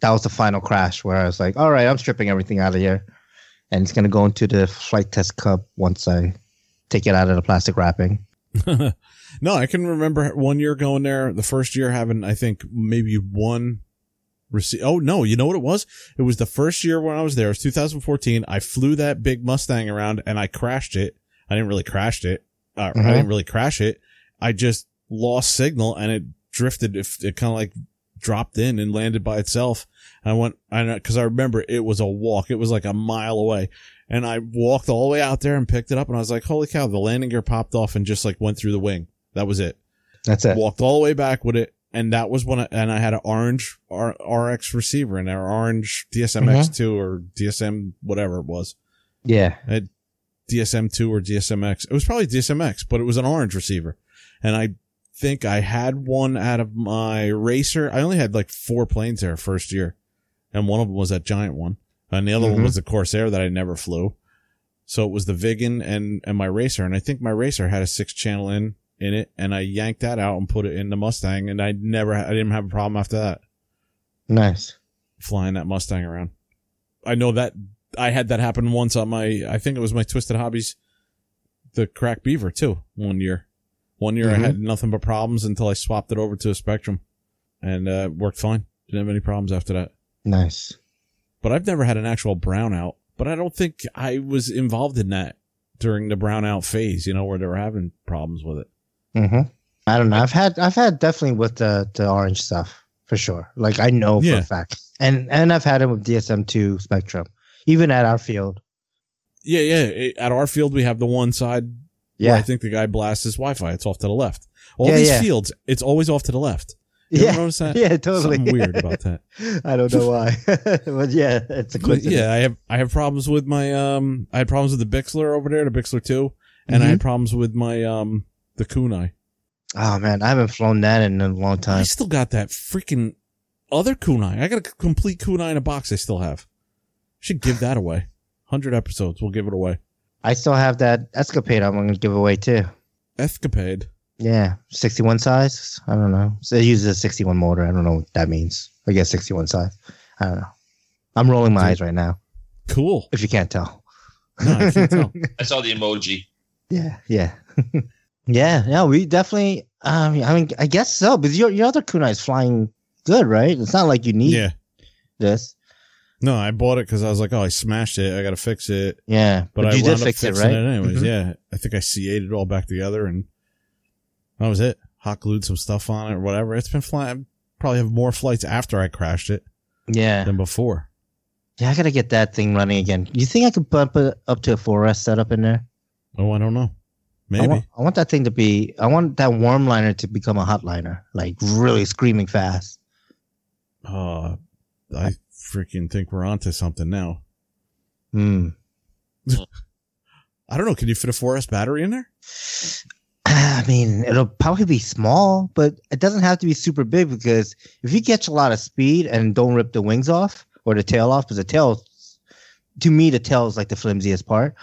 that was the final crash where I was like, all right, I'm stripping everything out of here, and it's gonna go into the Flite Test cup once I take it out of the plastic wrapping. no, I can remember one year going there, the first year having, I think, maybe one receive. Oh, no, you know what it was? It was the first year when I was there. It was 2014. I flew that big Mustang around and I crashed it. I didn't really crash it. Uh, I Mhm. didn't really crash it. I just lost signal and it drifted. It, it kind of like dropped in and landed by itself. I went, I know, cause I remember it was a walk. It was like a mile away. And I walked all the way out there and picked it up and I was like, holy cow, the landing gear popped off and just like went through the wing. That was it. That's it. Walked all the way back with it. And that was when I, and I had an orange R, RX receiver and our orange DSMX2 mm-hmm. or DSM, whatever it was. Yeah, DSM2 or DSMX. It was probably DSMX, but it was an orange receiver. And I think I had one out of my racer. I only had like four planes there first year. And one of them was that giant one. And the other one Mhm. was the Corsair that I never flew. So it was the Vigan and, and my racer. And I think my racer had a six channel in, in it. And I yanked that out and put it in the Mustang. And I never, I didn't have a problem after that nice. flying that Mustang around. I know that I had that happen once on my, I think it was my Twisted Hobbies, the Crack Beaver too, one year. One year Mhm. I had nothing but problems until I swapped it over to a Spektrum and, uh, worked fine. Didn't have any problems after that. Nice. But I've never had an actual brownout, but I don't think I was involved in that during the brownout phase, you know, where they were having problems with it. hmm I don't know. I've had I've had definitely with the the orange stuff for sure. Like I know for Yeah. a fact, and and I've had it with DSM two Spektrum, even at our field. Yeah, yeah. At our field, we have the one side where I think the guy blasts his Wi-Fi. It's off to the left. All Yeah, these yeah. fields, it's always off to the left. You yeah, notice that? yeah, totally. Something weird about that. I don't know why, but yeah, it's a coincidence. yeah, I have I have problems with my um I had problems with the Bixler over there, the Bixler two, and I Mm-hmm. had problems with my um the Kunai. Oh man, I haven't flown that in a long time. I still got that freaking other Kunai. I got a complete Kunai in a box. I still have. Should give that away. Hundred episodes, we'll give it away. I still have that Escapade. I'm gonna give away too. Escapade. Yeah, 61 size. I don't know. So it uses a 61 motor. I don't know what that means. I guess 61 size. I don't know. I'm rolling my eyes right now. Cool. If you can't tell. No, I can't tell. I saw the emoji. Yeah, yeah, yeah. Yeah, we definitely. I mean, I mean, I guess so. But your your other kunai is flying good, right? It's not like you need Yeah. this. No, I bought it because I was like, oh, I smashed it. I got to fix it. Yeah, But, I you wound did fix it, fixing right? anyways. Mhm. Yeah. I think I CA'd it all back together and that was it. Hot glued some stuff on it or whatever. It's been flying. Probably have more flights after I crashed it Yeah, than before. yeah. I gotta get that thing running again. You think I could bump it up to a 4S setup in there? Oh, I don't know. I Maybe. want, I want that thing to be. I want that warm liner to become a hot liner, like really screaming fast. Uh, I freaking think we're onto something now. Hmm. I don't know. Can you fit a 4S battery in there? I mean, it'll probably be small, but it doesn't have to be super big because if you catch a lot of speed and don't rip the wings off or the tail off, because the tail, to me, the tail is like the flimsiest part.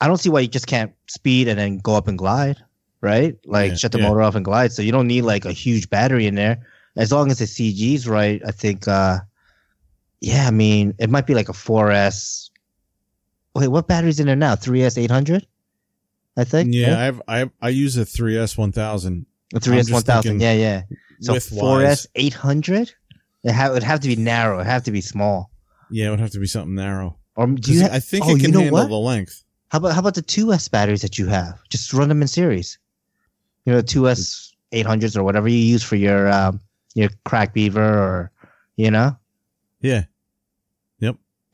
I don't see why you just can't speed and then go up and glide, right? Like Yeah, shut the yeah. motor off and glide. So you don't need like a huge battery in there. As long as the CG's right, I think. uh Yeah, I mean, it might be like a 4S. Wait, what battery's in there now? 3S 800, I think. Yeah, right? I have, I I use a 3S 1000 The 3S 1000. Yeah, yeah. So width 4S 800? It ha- would have to be narrow. It have to be small. Yeah, it would have to be something narrow. Or do you? Ha- I think oh, it you can know handle what? the length. how about how about the 2S batteries that you have? Just run them in series. You know, 2S 800s or whatever you use for your um your crack beaver or you know. Yeah.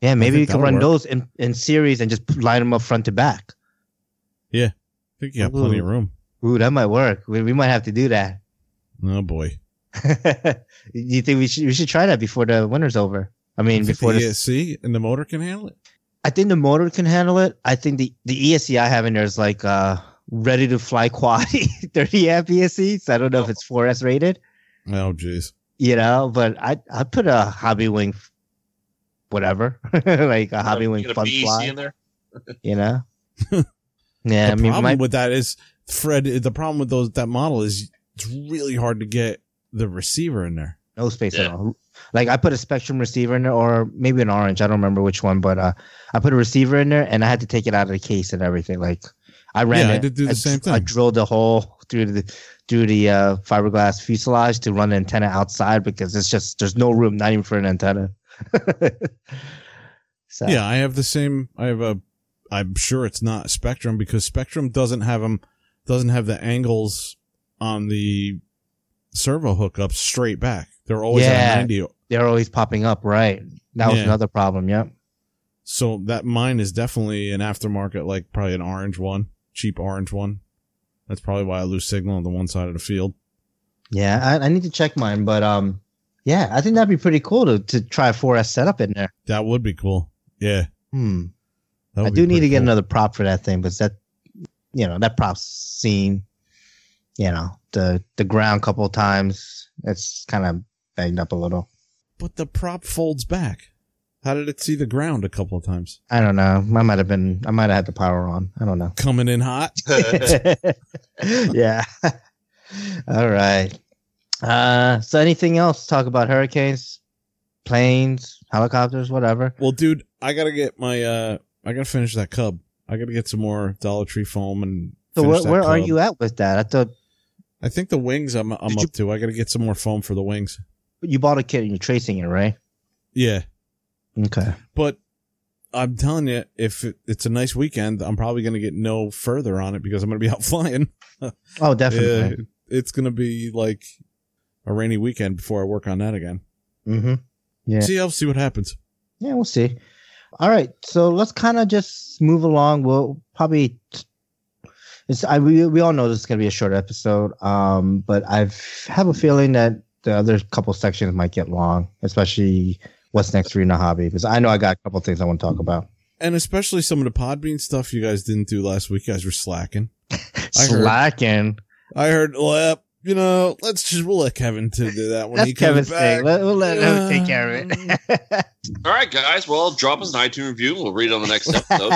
Yeah, maybe you can run work. those in, in series and just line them up front to back. Yeah, I think you got plenty of room. Ooh, that might work. We, we might have to do that. Oh boy. do you think we should we should try that before the winter's over? I mean, before the ESC and the motor can handle it. I think the motor can handle it. I think the the ESC I have in there is like uh ready to fly quality 30 amp ESC. So I don't know if it's 4S rated, Oh jeez. you know, but I I put a hobby wing, whatever, like a hobby wing fun fly, in there. you know. yeah, the I mean, problem my, with that is Fred. The problem with those that model is it's really hard to get the receiver in there. no space Yeah. at all. Like I put a Spektrum receiver in there, or maybe an orange. I don't remember which one, but uh, I put a receiver in there, and I had to take it out of the case and everything. Like I ran. Yeah, I did do the same thing. I drilled a hole through the through the uh, fiberglass fuselage to run the antenna outside because it's just there's no room, not even for an antenna. so, Yeah, I have the same. I have a. I'm sure it's not Spektrum because Spektrum doesn't have them. Doesn't have the angles on the servo hookups straight back. They're always Yeah. at a ninety. they're always popping up. Right, that was Yeah. another problem. Yep. So that mine is definitely an aftermarket, like probably an orange one, cheap orange one. That's probably why I lose signal on the one side of the field. Yeah, I, I need to check mine, but um, yeah, I think that'd be pretty cool to to try a 4S setup in there. That would be cool. Yeah. Hmm. I do need to get cool. another prop for that thing, but that, you know, that prop scene, you know, the the ground a couple of times, it's kind of banged up a little. But the prop folds back. How did it see the ground a couple of times? I don't know. I might have been. I might have had the power on. I don't know. Coming in hot. yeah. All right. Uh, so anything else? Talk about hurricanes, planes, helicopters, whatever. Well, dude, I gotta get my uh I gotta finish that cub. I gotta get some more Dollar Tree foam and So where, where are you at with that? I thought I think the wings I'm I'm up you- to. I gotta get some more foam for the wings. you bought a kit and you're tracing it, right? Yeah. Okay. But I'm telling you, if it, it's a nice weekend, I'm probably gonna get no further on it because I'm gonna be out flying. Oh, definitely. Yeah, it's gonna be like a rainy weekend before I work on that again. Mm-hmm. Yeah. See, I'll see what happens. Yeah, we'll see. All right, so let's kind of just move along. We'll probably. It's, I, we, we all know this is going to be a short episode, um, but I have a feeling that the other couple sections might get long, especially what's next for you in the hobby, because I know I got a couple things I want to talk about. And especially some of the Podbean stuff you guys didn't do last week. You guys were slacking. I heard. Slacking. I heard, well, you know, let's just we'll let Kevin to do that when That's he comes Kevin's back. thing. Let, we'll let him take care of it. Um, all right, guys. Well, drop us an iTunes review. We'll read it on the next episode.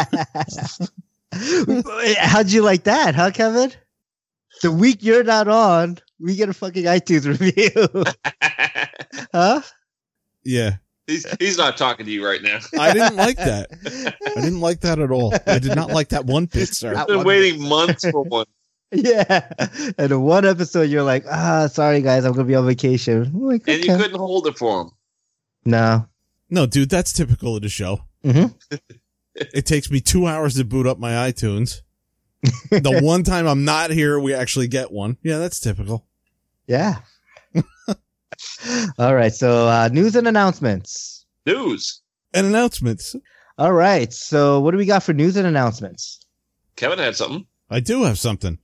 How'd you like that, huh, Kevin? The week you're not on, we get a fucking iTunes review, huh? Yeah. he's he's not talking to you right now. I didn't like that. I didn't like that at all. I did not like that one bit, sir. I've been waiting months for one. Yeah. And one episode, you're like, ah, sorry guys, I'm gonna be on vacation. I'm like, And you couldn't hold it for him. no. No, dude, that's typical of the show. Mhm. It takes me two hours to boot up my iTunes. the one time I'm not here, we actually get one. Yeah, that's typical. Yeah. All right. So uh, news and announcements. News. And announcements. All right. So what do we got for news and announcements? Kevin had something. I do have something.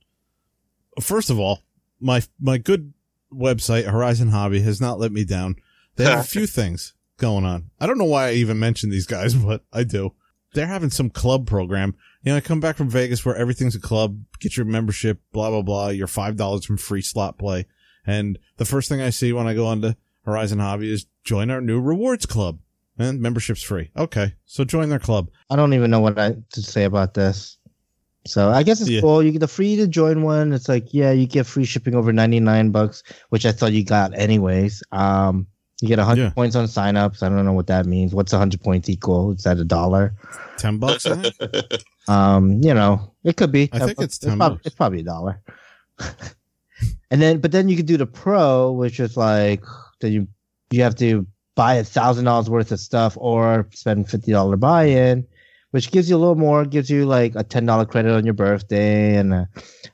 First of all, my my good website Horizon Hobby has not let me down. They have a few things going on. I don't know why I even mentioned these guys, but I do. They're having some club program. You know, I come back from Vegas where everything's a club, get your membership, blah blah blah, your five dollars from free slot play. And the first thing I see when I go onto Horizon Hobby is join our new rewards club. And membership's free. Okay. So join their club. I don't even know what I to say about this. So I guess it's Yeah. cool. You get the free to join one. It's like, yeah, you get free shipping over 99 bucks, which I thought you got anyways. Um, you get 100 Yeah. points on signups. I don't know what that means. What's 100 points equal? Is that a dollar? Ten bucks. Um, you know, it could be. I think it's 10 prob- bucks. it's probably a dollar. and then, but then you could do the pro, which is like that you you have to buy a thousand dollars worth of stuff or spend fifty dollar buy in, which gives you a little more. Gives you like a ten dollar credit on your birthday and a,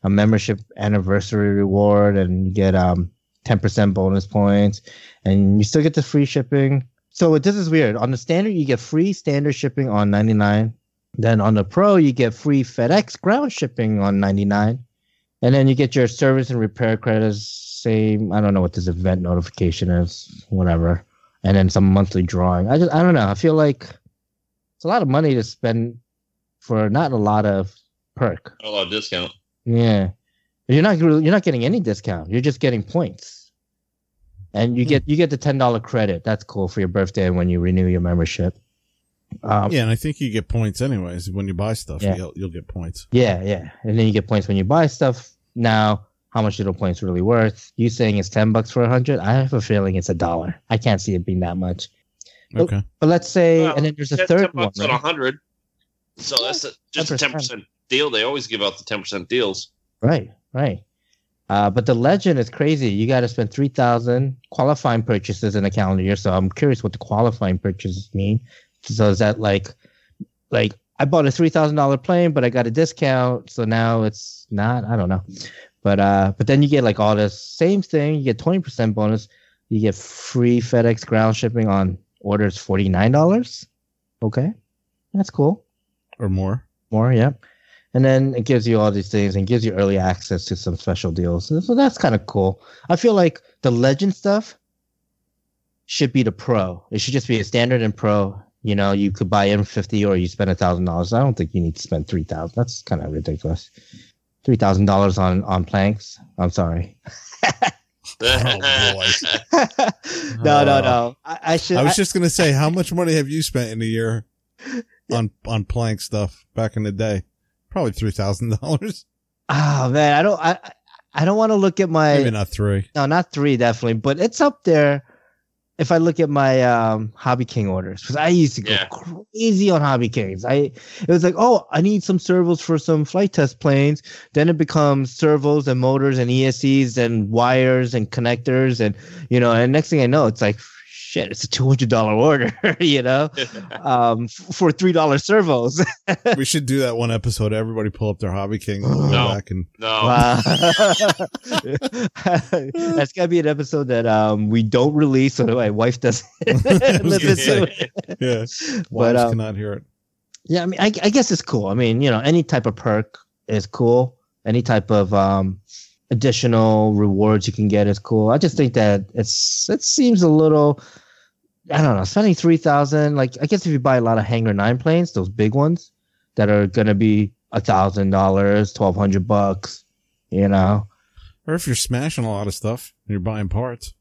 a membership anniversary reward, and you get um ten percent bonus points, and you still get the free shipping. So this is weird. On the standard, you get free standard shipping on ninety nine. Then on the Pro, you get free FedEx ground shipping on 99. And then you get your service and repair credits. Same, I don't know what this event notification is, whatever. And then some monthly drawing. I just, I don't know. I feel like it's a lot of money to spend for not a lot of perk. A lot of discount. Yeah, you're not you're not getting any discount. You're just getting points, and you get you get the ten dollar credit. That's cool for your birthday when you renew your membership. Um, Yeah, and I think you get points anyways when you buy stuff. Yeah. You'll, you'll get points. Yeah, yeah. And then you get points when you buy stuff. Now, how much are the points really worth? You saying it's ten bucks for a hundred? I have a feeling it's a dollar. I can't see it being that much. Okay. But let's say, Well, and then there's a third 10 one. bucks on Right? hundred. So that's a, just a 10%. ten percent deal. They always give out the ten percent deals. right, right. Uh, but the legend is crazy. You got to spend three thousand qualifying purchases in a calendar year. So I'm curious what the qualifying purchases mean. So is that like, like I bought a three thousand dollar plane, but I got a discount, so now it's not. I don't know. But uh, but then you get like all this same thing. You get twenty percent bonus. You get free FedEx ground shipping on orders forty nine dollars. Okay, that's cool. Or more. More, yeah. And then it gives you all these things and gives you early access to some special deals. So, so that's kind of cool. I feel like the legend stuff should be the pro. It should just be a standard and pro. You know, you could buy in fifty or you spend a thousand dollars. I don't think you need to spend three thousand. That's kind of ridiculous. Three thousand dollars on on planks. I'm sorry. Oh, boy. no, no, no. I, I should. I was I- just gonna say, how much money have you spent in a year on on plank stuff back in the day? Probably three thousand dollars. oh man, I don't. I I- I don't want to look at my. Maybe not three. No, not three, definitely, but it's up there. If I look at my um, Hobby King orders, because I used to go Yeah. crazy on Hobby Kings. I it was like, oh, I need some servos for some Flite Test planes. Then it becomes servos and motors and ESCs and wires and connectors and you know. And next thing I know, it's like, shit, it's a two hundred dollar order, you know, um, f- for three dollar servos. we should do that one episode. Everybody pull up their hobby king and go No. back and no. Wow. That's gotta be an episode that um we don't release so that my wife doesn't listen to it. yeah, But um, cannot hear it. yeah, I mean, I, I guess it's cool. I mean, you know, any type of perk is cool. Any type of um additional rewards you can get is cool. I just think that it's it seems a little. I don't know, spending three thousand. Like, I guess if you buy a lot of Hangar Nine planes, those big ones that are gonna be a thousand dollars, twelve hundred bucks. You know, Or if you're smashing a lot of stuff and you're buying parts.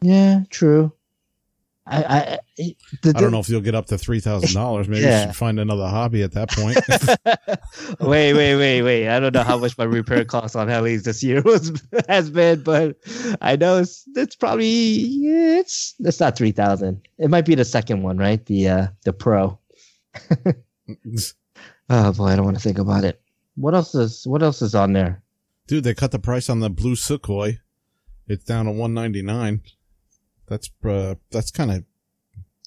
Yeah, true. I, I The- I don't know if you'll get up to three thousand dollars. Maybe Yeah. you should find another hobby at that point. wait, wait, wait, wait. I don't know how much my repair cost on Helis this year was has been, but I know it's it's probably it's it's not three thousand. It might be the second one, right? The uh the pro. Oh boy, I don't want to think about it. What else is what else is on there? Dude, they cut the price on the blue Sukhoi. It's down to one ninety nine. That's uh, that's kind of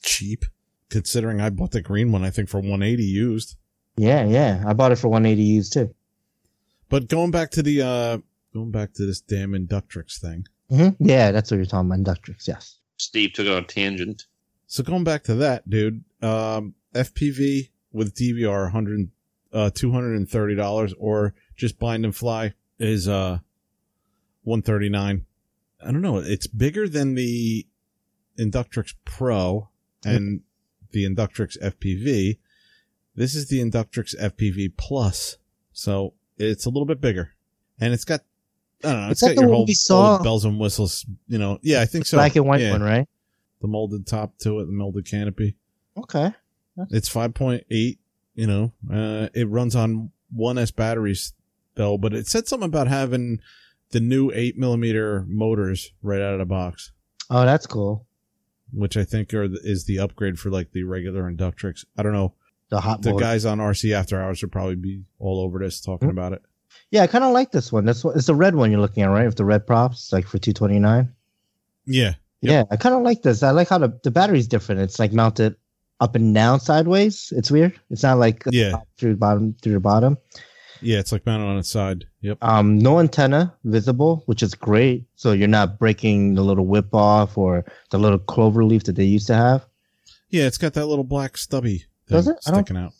cheap, considering I bought the green one. I think for one eighty used. Yeah, yeah. I bought it for one eighty used too. But going back to the uh, going back to this damn Inductrix thing. hmm Yeah, that's what you're talking about. Inductrix, yes. Steve took it on a tangent. So going back to that, dude, um, FPV with DVR, 100, uh, $230 or just bind and fly is, uh, 139. I don't know. It's bigger than the Inductrix Pro and the Inductrix FPV. This is the Inductrix FPV Plus. So it's a little bit bigger and it's got, I don't know, it's got the your one whole old bells and whistles, you know. Yeah, I think so. Black and white Yeah one, right? the molded top to it, the molded canopy. Okay. It's 5.8, you know, uh, it runs on 1S batteries though, but it said something about having the new 8 millimeter motors right out of the box, Oh, that's cool. Which I think are, is the upgrade for like the regular Inductrix. I don't know. The hot The motor. guys on RC After Hours would probably be all over this talking Hmm. about it. Yeah, I kind of like this one. This one, it's the red one you're looking at, right? With the red props, like for two twenty nine. Yeah. Yeah, I kind of like this. I like how the the battery's different. It's like mounted up and down sideways. It's weird. It's not like Yeah. through the bottom through the bottom. Yeah. It's like mounted on its side. Yep. Um, no antenna visible, which is great. So you're not breaking the little whip off or the little clover leaf that they used to have. Yeah. It's got that little black stubby Does it? I don't- sticking out.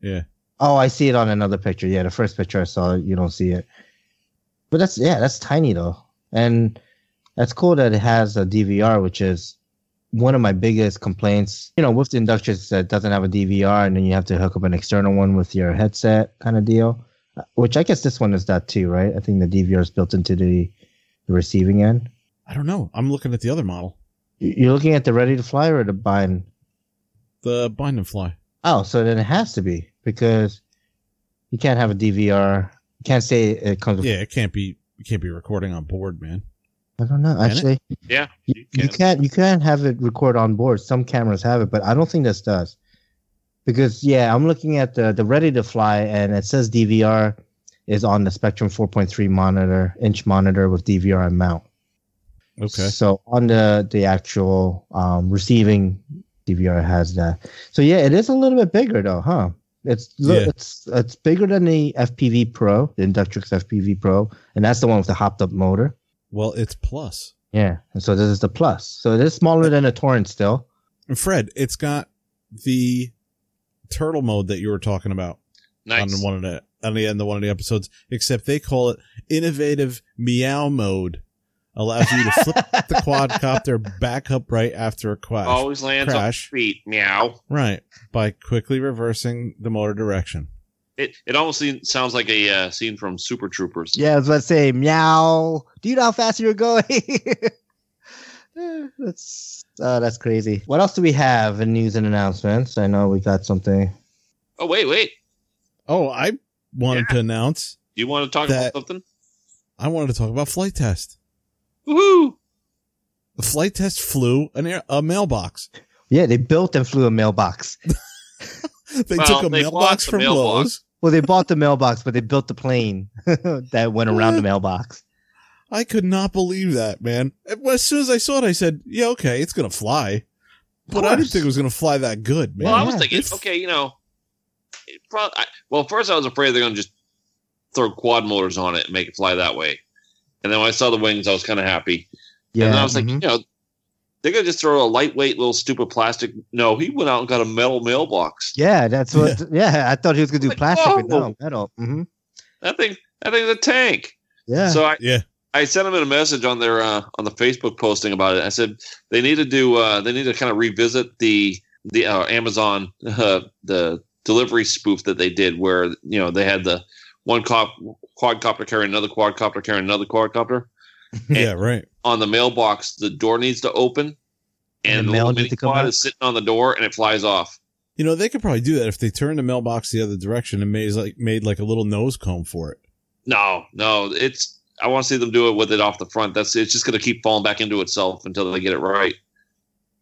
Yeah. Oh, I see it on another picture. Yeah, the first picture I saw, you don't see it. But that's yeah, that's tiny though, and that's cool that it has a DVR, which is one of my biggest complaints. You know, with the Inductrix that doesn't have a DVR, and then you have to hook up an external one with your headset, kind of deal. Which I guess this one is that too, right? I think the DVR is built into the, the receiving end. I don't know. I'm looking at the other model, You- You're looking at the ready to fly or the bind? the bind and fly. Oh, so then it has to be because you can't have a DVR. You can't say it comes. Yeah. It can't be, it can't be recording on board, man. I don't know. Can it? Actually, Yeah, you, you you can't you can't have it record on board. Some cameras have it, but I don't think this does. Because yeah, I'm looking at the the ready to fly, and it says DVR is on the Spektrum 4.3 monitor inch monitor with DVR and mount. Okay. So on the the actual um, receiving DVR has that. So yeah, it is a little bit bigger though, huh? It's look, Yeah. it's it's bigger than the FPV Pro, the Inductrix FPV Pro, and that's the one with the hopped up motor. Well, it's plus. Yeah, and so this is the plus. So it is smaller than a Torrent still. And Fred, it's got the turtle mode that you were talking about nice. on one of the on the end of one of the episodes, except they call it innovative meow mode. Allows you to flip the quadcopter back up right after a crash. Always lands on feet. Meow. Right. By quickly reversing the motor direction. It it almost seems, sounds like a uh, scene from Super Troopers. Yeah, I was about to say meow. Do you know how fast you're going? Eh, that's uh, that's crazy. What else do we have in news and announcements? I know we got something. Oh wait, wait. Oh, I wanted to announce Do you want to talk about something? I wanted to talk about Flite Test. Woohoo! The Flite Test flew an air, a mailbox. Yeah, they built and flew a mailbox. They Well, took a they mailbox from mailbox. Lowe's. Well, they bought the mailbox, but they built the plane that went around the mailbox. I could not believe that, man. As soon as I saw it, I said, "Yeah, okay, it's gonna fly," but I didn't think it was gonna fly that good, man. Well, I was yeah. thinking, It's- okay, you know, it prob- I, well, first I was afraid they're going to just throw quad motors on it and make it fly that way. And then when I saw the wings, I was kind of happy. Yeah, and then I was like, mhm. you know, they're going to just throw a lightweight little stupid plastic. No, he went out and got a metal mailbox. yeah, that's what. Yeah, I thought he was gonna do Like, plastic, but whoa. no metal. hmm That thing, that thing's a tank. Yeah, So I, yeah, I sent them in a message on their uh, on the Facebook posting about it. I said they need to do uh, they need to kind of revisit the the uh, Amazon uh, the delivery spoof that they did, where you know they had the one cop quadcopter carrying another quadcopter carrying another quadcopter yeah, right. on the mailbox. The door needs to open, And and the the, mail little mini quad out? is sitting on the door and it flies off. You know, they could probably do that if they turned the mailbox the other direction and made like made like a little nose comb for it. No, no, it's. I want to see them do it with it off the front. That's it's just going to keep falling back into itself until they get it right.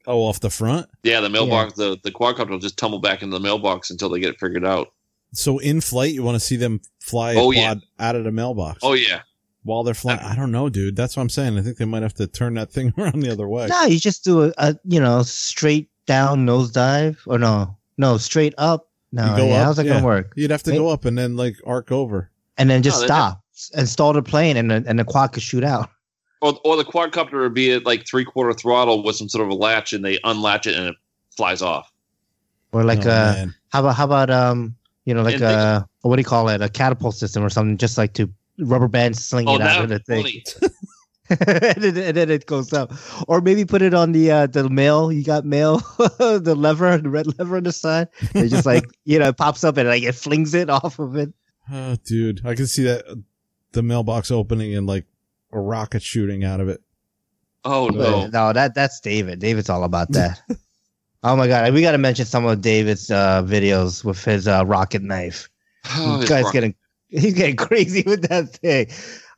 Oh, off the front. Yeah, the mailbox, the the quadcopter will just tumble back into the mailbox until they get it figured out. So in flight, you want to see them fly a Oh, quad yeah. out of the mailbox. Oh yeah, while they're flying. I don't know, dude. That's what I'm saying. I think they might have to turn that thing around the other way. No, you just do a, a you know straight down nosedive or no, no straight up. No, You go yeah, up, how's that yeah. gonna work? You'd have to Hey. go up and then like arc over. And then just No, they stop and stall the plane, and the, and the quad could shoot out. or or the quadcopter would be at like three quarter throttle with some sort of a latch, and they unlatch it and it flies off. Or like Oh, uh, man. how about how about um, you know, like And they- a what do you call it, a catapult system or something, just like to rubber band sling Oh, it out that of the thing, and, then, and then it goes up. Or maybe put it on the uh the mail. You got mail, the lever, the red lever on the side. It just like you know, it pops up and like it flings it off of it. Oh, dude, I can see that the mailbox opening and like a rocket shooting out of it. Oh But, no! no, that that's David. David's all about that. oh my god, we got to mention some of David's uh, videos with his uh, rocket knife. Oh, This guy's rock- getting he's getting crazy with that thing.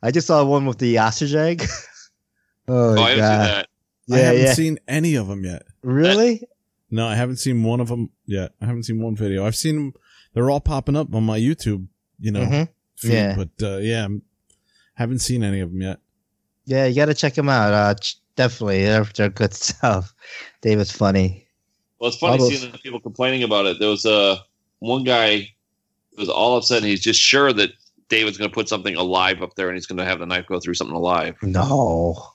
I just saw one with the ostrich egg. oh, Oh, my I didn't see god! that. I Yeah, haven't yeah. seen any of them yet. Really? No, I haven't seen one of them yet. I haven't seen one video. I've seen them. They're all popping up on my YouTube, you know, Mhm. Feed. Yeah. But uh, yeah, I'm, haven't seen any of them yet. Yeah, you got to check them out. Uh, ch- definitely, they're, they're good stuff. David's funny. Well, it's funny All seeing the people complaining about it. There was uh, one guy who was all of a sudden he's just sure that David's going to put something alive up there and he's going to have the knife go through something alive. No,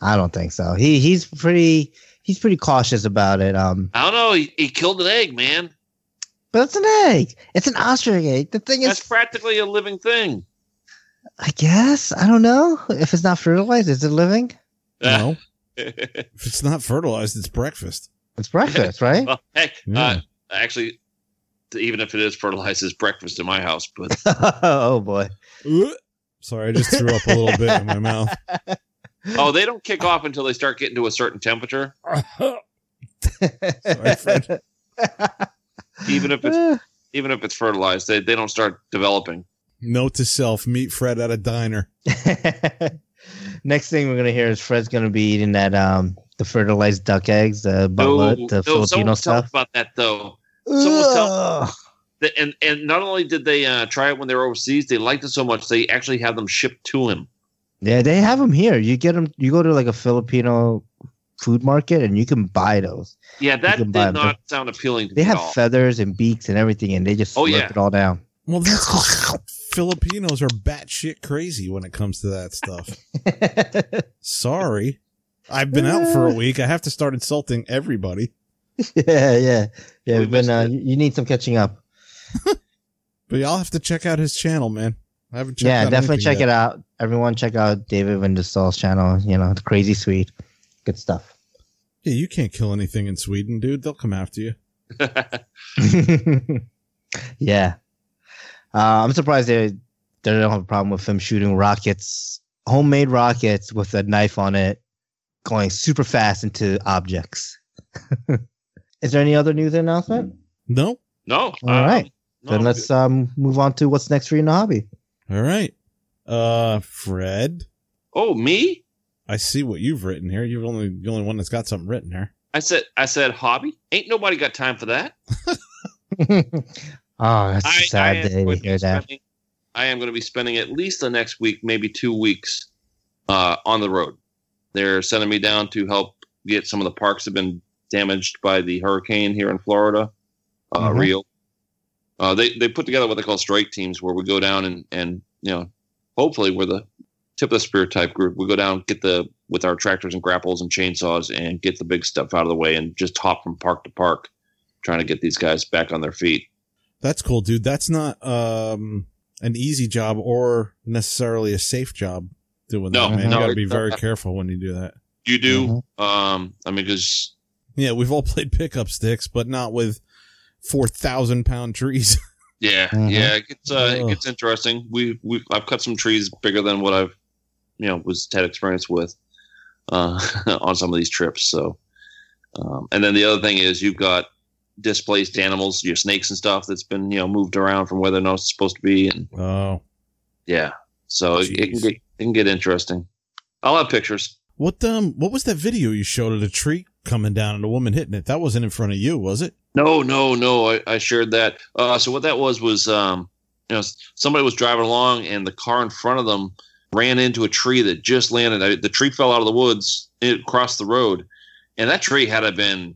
I don't think so. He he's pretty he's pretty cautious about it. Um, I don't know. He, he killed an egg, man. But it's an egg. It's an ostrich egg. The thing is, That's practically a living thing. I guess I don't know if it's not fertilized. Is it living? No, if it's not fertilized, it's breakfast. It's breakfast, right? well, heck, Yeah. uh, actually, even if it is fertilized, it's breakfast in my house. But oh boy. Sorry, I just threw up a little bit in my mouth. oh, they don't kick off until they start getting to a certain temperature. Sorry, Fred. Even if it's even if it's fertilized, they, they don't start developing. Note to self: meet Fred at a diner. Next thing we're gonna hear is Fred's gonna be eating that um the fertilized duck eggs, the buttload, No, the no, Filipino someone was telling stuff. about that though. someone was telling- And and not only did they uh, try it when they were overseas, they liked it so much they actually have them shipped to him. Yeah, they have them here. You get them. You go to like a Filipino food market and you can buy those. Yeah, that can did buy 'em. not sound appealing to They me have at all. feathers and beaks and everything, and they just Oh, slurp yeah. it all down. Well, that's 'cause Filipinos are batshit crazy when it comes to that stuff. Sorry, I've been out for a week. I have to start insulting everybody. yeah, yeah, yeah. We We've been. Uh, you you need some catching up. But y'all have to check out his channel, man. I haven't checked yeah, out definitely check yet. it out. Everyone, check out David Windestål's channel. You know, the Crazy Sweet, good stuff. Yeah, you can't kill anything in Sweden, dude. They'll come after you. yeah, uh, I'm surprised they they don't have a problem with him shooting rockets, homemade rockets with a knife on it, going super fast into objects. Is there any other news announcement? No. no, All right. no, then let's um move on to what's next for you in the hobby. All right. Uh, Fred, Oh, me? I see what you've written here. You're only the only one that's got something written here. I said I said hobby. Ain't nobody got time for that. oh, that's a I, sad I day to going to be hear that. spending- I am going to be spending at least the next week, maybe two weeks, uh, on the road. They're sending me down to help get some of the parks that have been damaged by the hurricane here in Florida, uh, Mhm. Rio. Uh, they they put together what they call strike teams, where we go down and and you know, hopefully we're the tip of the spear type group. We go down, get the with our tractors and grapples and chainsaws, and get the big stuff out of the way, and just hop from park to park, trying to get these guys back on their feet. That's cool, dude. That's not um an easy job or necessarily a safe job doing No, that, man. no, you got to be very not. careful when you do that. You do. Mhm. Um, I mean, because Yeah, we've all played pickup sticks, but not with four thousand pound trees. yeah, Mhm. yeah, it gets uh, it gets interesting. We we I've cut some trees bigger than what I've you know was had experience with uh, on some of these trips. So Um, and then the other thing is you've got displaced animals, your snakes and stuff that's been you know moved around from where they're not supposed to be, and Oh, yeah, so it, it can get it can get interesting. I'll have pictures. what um, what was that video you showed of the tree coming down and the woman hitting it? That wasn't in front of you, was it? No, no, no. I, I shared that. Uh, so what that was was, um, you know, somebody was driving along and the car in front of them ran into a tree that just landed. I, the tree fell out of the woods, across the road, and that tree had to have been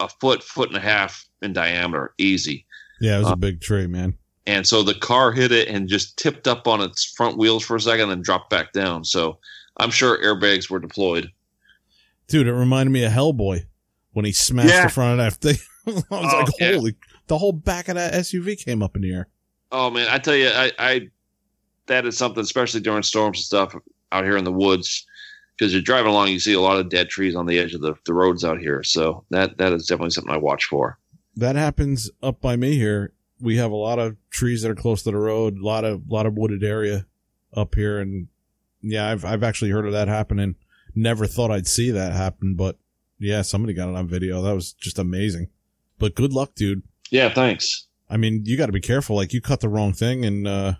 a foot, foot and a half in diameter, easy. Yeah, it was Uh, a big tree, man. And so the car hit it and just tipped up on its front wheels for a second, and dropped back down. So I'm sure airbags were deployed. Dude, it reminded me of Hellboy when he smashed Yeah. the front of that thing. I was Oh, like, yeah. holy! The whole back of that SUV came up in the air. Oh man, I tell you, I, I that is something, especially during storms and stuff out here in the woods, because you're driving along, you see a lot of dead trees on the edge of the, the roads out here. So that that is definitely something I watch for. That happens up by me here. We have a lot of trees that are close to the road, a lot of lot of wooded area up here, and yeah, I've I've actually heard of that happening. Never thought I'd see that happen, but yeah, somebody got it on video. That was just amazing. But good luck, dude. Yeah, thanks. I mean, you got to be careful. Like you cut the wrong thing, and uh,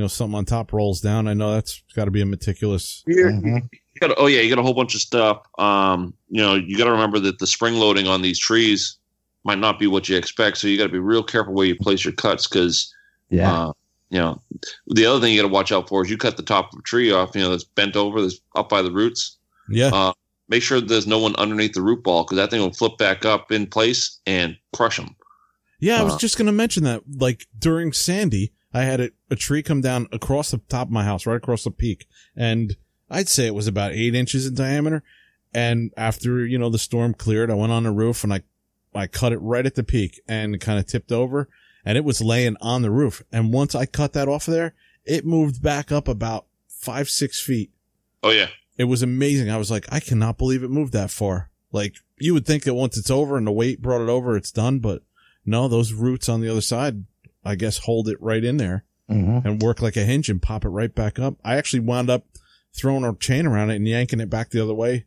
you know something on top rolls down. I know that's got to be a meticulous. Mhm. You got oh yeah, you got a whole bunch of stuff. Um, you know, you got to remember that the spring loading on these trees might not be what you expect. So you got to be real careful where you place your cuts because Yeah. Uh, you know, the other thing you got to watch out for is you cut the top of a tree off, you know, that's bent over, that's up by the roots. Yeah, Uh, make sure there's no one underneath the root ball because that thing will flip back up in place and crush them. yeah. I was uh, just gonna mention that. Like during Sandy, I had a, a tree come down across the top of my house, right across the peak, and I'd say it was about eight inches in diameter. And after you know the storm cleared, I went on the roof and I I cut it right at the peak and kind of tipped over, and it was laying on the roof. And once I cut that off of there, it moved back up about five six feet. Oh yeah, It was amazing. I was like, I cannot believe it moved that far. Like you would think that once it's over and the weight brought it over, it's done, but no, those roots on the other side, I guess, hold it right in there Mhm. and work like a hinge and pop it right back up. I actually wound up throwing a chain around it and yanking it back the other way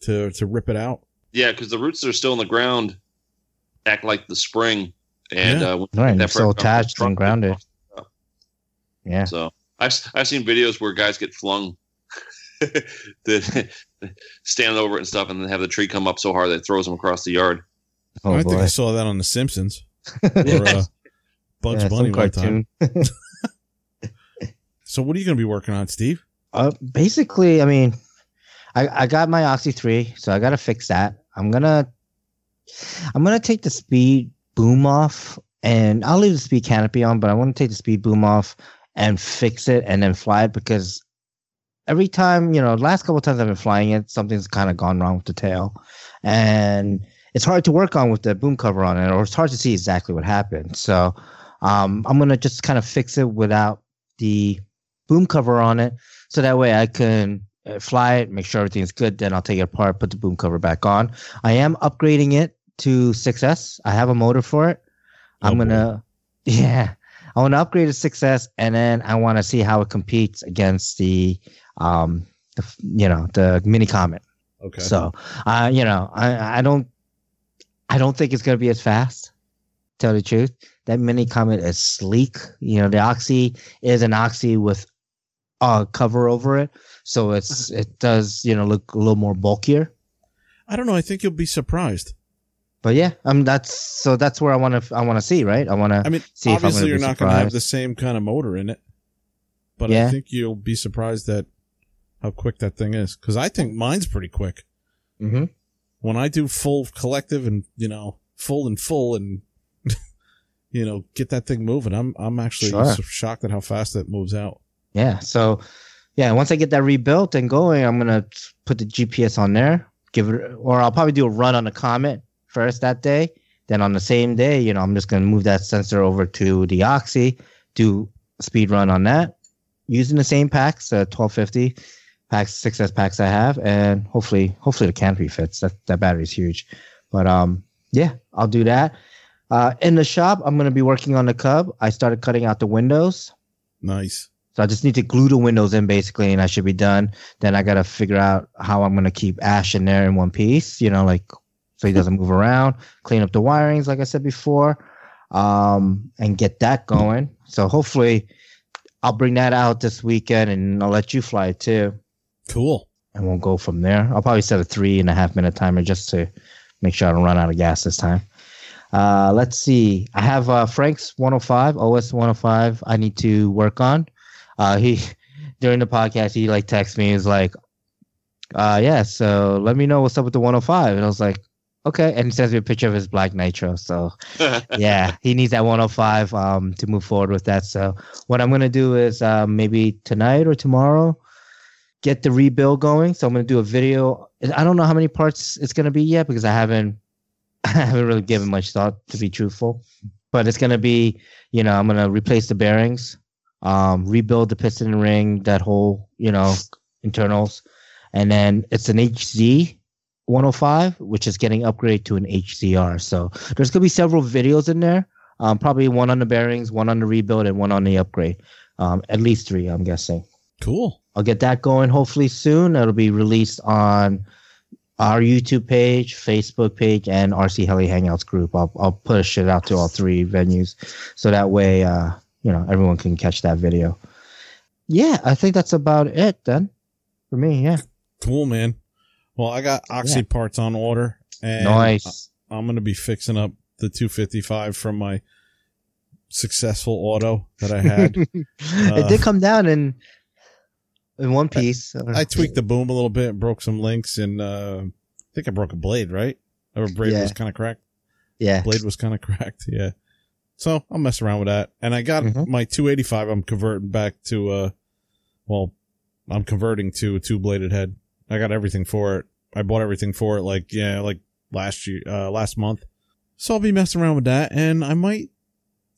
to to rip it out. yeah, because the roots that are still in the ground act like the spring, and Yeah. uh, Right. that It's so attached from and grounded. Yeah. So I've I've seen videos where guys get flung, that stand over it and stuff, and then have the tree come up so hard that it throws them across the yard. Oh I think. I saw that on The Simpsons or uh, Bugs Yeah, Bunny one time. So what are you going to be working on, Steve? Uh, basically, I mean, I I got my Oxy three, so I gotta fix that. I'm gonna I'm gonna take the speed boom off, and I'll leave the speed canopy on, but I want to take the speed boom off and fix it, and then fly it because every time you know, last couple times I've been flying it, something's kind of gone wrong with the tail, and it's hard to work on with the boom cover on it, or it's hard to see exactly what happened. So, um, I'm gonna just kind of fix it without the boom cover on it so that way I can uh, fly it, make sure everything's good. Then I'll take it apart, put the boom cover back on. I am upgrading it to 6S. I have a motor for it. Oh, I'm gonna, yeah, I want to upgrade to 6S, and then I want to see how it competes against the, um, the you know, the Mini Comet. Okay. So, uh, you know, I I don't, I don't think it's gonna be as fast. Tell the truth, that Mini Comet is sleek. You know, the Oxy is an Oxy with a cover over it, so it's it does you know look a little more bulkier. I don't know. I think you'll be surprised. But yeah, um, that's so that's where I want to I want to see right. I want to. I mean, see if I'm obviously you're not going to have the same kind of motor in it, but I think you'll be surprised that how quick that thing is. Because I think mine's pretty quick. Mm-hmm. When I do full collective and you know full and full and you know get that thing moving, I'm I'm actually Sure. shocked at how fast that moves out. Yeah. So, yeah, once I get that rebuilt and going, I'm gonna put the GPS on there. Give it, or I'll probably do a run on the Comet first that day. Then on the same day, you know, I'm just gonna move that sensor over to the Oxy, do speed run on that, using the same packs, uh, 1250 packs, 6S packs I have, and hopefully, hopefully the canopy fits. That that battery's huge, but um, yeah, I'll do that. Uh, in the shop, I'm gonna be working on the Cub. I started cutting out the windows. Nice. So I just need to glue the windows in basically, and I should be done. Then I gotta figure out how I'm gonna keep Ash in there in one piece. You know, like so he doesn't move around. Clean up the wirings, like I said before, um, and get that going. So hopefully, I'll bring that out this weekend, and I'll let you fly too, Cool. and we'll go from there. I'll probably set a three and a half minute timer just to make sure I don't run out of gas this time. Uh, let's see. I have uh, Frank's 105, OS 105. I need to work on. Uh, he during the podcast he like texts me. He's like, uh, "Yeah, so let me know what's up with the 105." And I was like, "Okay." And he sends me a picture of his black nitro. So yeah, he needs that 105 um to move forward with that. So what I'm gonna do is uh, maybe tonight or tomorrow get the rebuild going. So I'm gonna do a video. I don't know how many parts it's gonna be yet because I haven't I haven't really given much thought to be truthful. But it's gonna be, you know, I'm gonna replace the bearings, um, rebuild the piston ring, that whole, you know, internals, and then it's an HZ 105, which is getting upgraded to an HZR. So there's gonna be several videos in there. Um, probably one on the bearings, one on the rebuild, and one on the upgrade. Um, at least three, I'm guessing. Cool. I'll get that going hopefully soon. It'll be released on our YouTube page, Facebook page, and RC Heli Hangouts group. I'll I'll push it out to all three venues, so that way, uh, you know, everyone can catch that video. Yeah, I think that's about it then, for me. Yeah, Cool, man. Well, I got Oxy Yeah. parts on order, and nice. I'm gonna be fixing up the 255 from my successful auto that I had. it did come down in in one piece. I tweaked the boom a little bit, broke some links, and uh, I think I broke a blade, right? Or blade Yeah. was kind of cracked. Yeah, Blade was kind of cracked, yeah. So I'll mess around with that. And I got Mhm. my 285. I'm converting back to uh, well, I'm converting to a two bladed head. I got everything for it. I bought everything for it, like yeah, like last year, uh, last month. So I'll be messing around with that, and I might,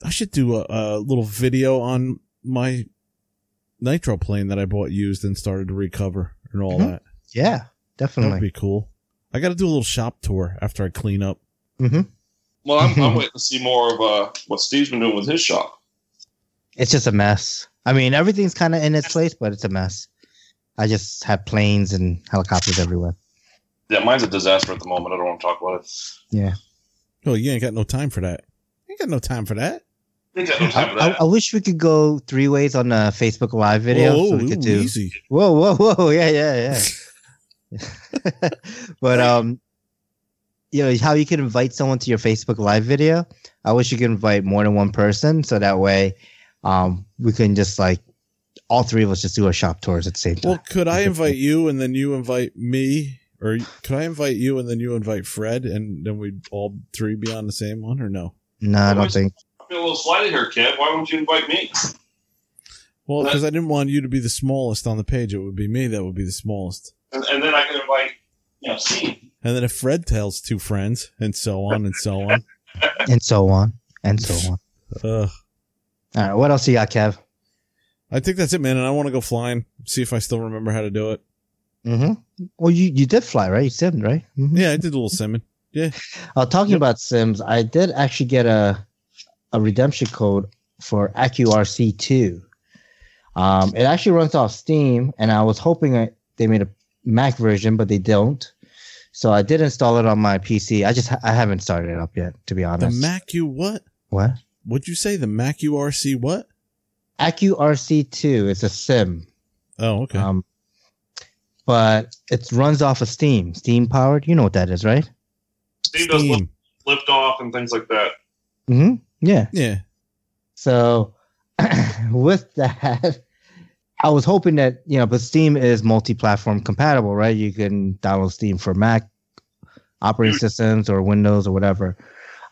I should do a, a little video on my nitro plane that I bought used and started to recover and all Mhm. that. yeah, definitely. That would be cool. I got to do a little shop tour after I clean up. hmm well, I'm, I'm waiting to see more of uh, what Steve's been doing with his shop. It's just a mess. I mean, everything's kind of in its place, but it's a mess. I just have planes and helicopters everywhere. Yeah, mine's a disaster at the moment. I don't want to talk about it. Yeah. Oh, you ain't got no time for that. You ain't got no time for that. I no I, I, wish we could go three ways on the Facebook Live video. Whoa, so we could ooh, do. easy. Whoa, whoa, whoa! Yeah, yeah, yeah. but um, you know how you can invite someone to your Facebook Live video. I wish you could invite more than one person, so that way, um, we can just like all three of us just do our shop tours at the same time. Well, could I invite you and then you invite me? Or could I invite you and then you invite Fred and then we'd all three be on the same one or no? no, I don't Always- think. I feel a little slighted here, Kev. Why won't you invite me? Well, because I didn't want you to be the smallest on the page. It would be me that would be the smallest. And, and then I could invite, you know, Steve. And then if Fred tells two friends and so on and so on. and so on and so on. Uh, All right, what else you got, Kev? I think that's it, man. And I want to go flying, see if I still remember how to do it. Mm-hmm. Well, you you did fly, right? You simmed, right? Mhm. Yeah, I did a little simming. Yeah. Uh, talking about Sims, I did actually get a a redemption code for AccuRC two. Um, it actually runs off Steam, and I was hoping that they made a Mac version, but they don't. So I did install it on my PC. I just I haven't started it up yet, to be The honest. Mac U what? what? What'd you say? The Mac URC what? AccuRC two It's a sim, Oh, okay. um, but it runs off of Steam, Steam powered. You know what that is, right? Steve does lift, lift off and things like that. Mm-hmm. Yeah. Yeah. So with that, I was hoping that you know, but Steam is multi-platform compatible, right? You can download Steam for Mac operating systems or Windows or whatever.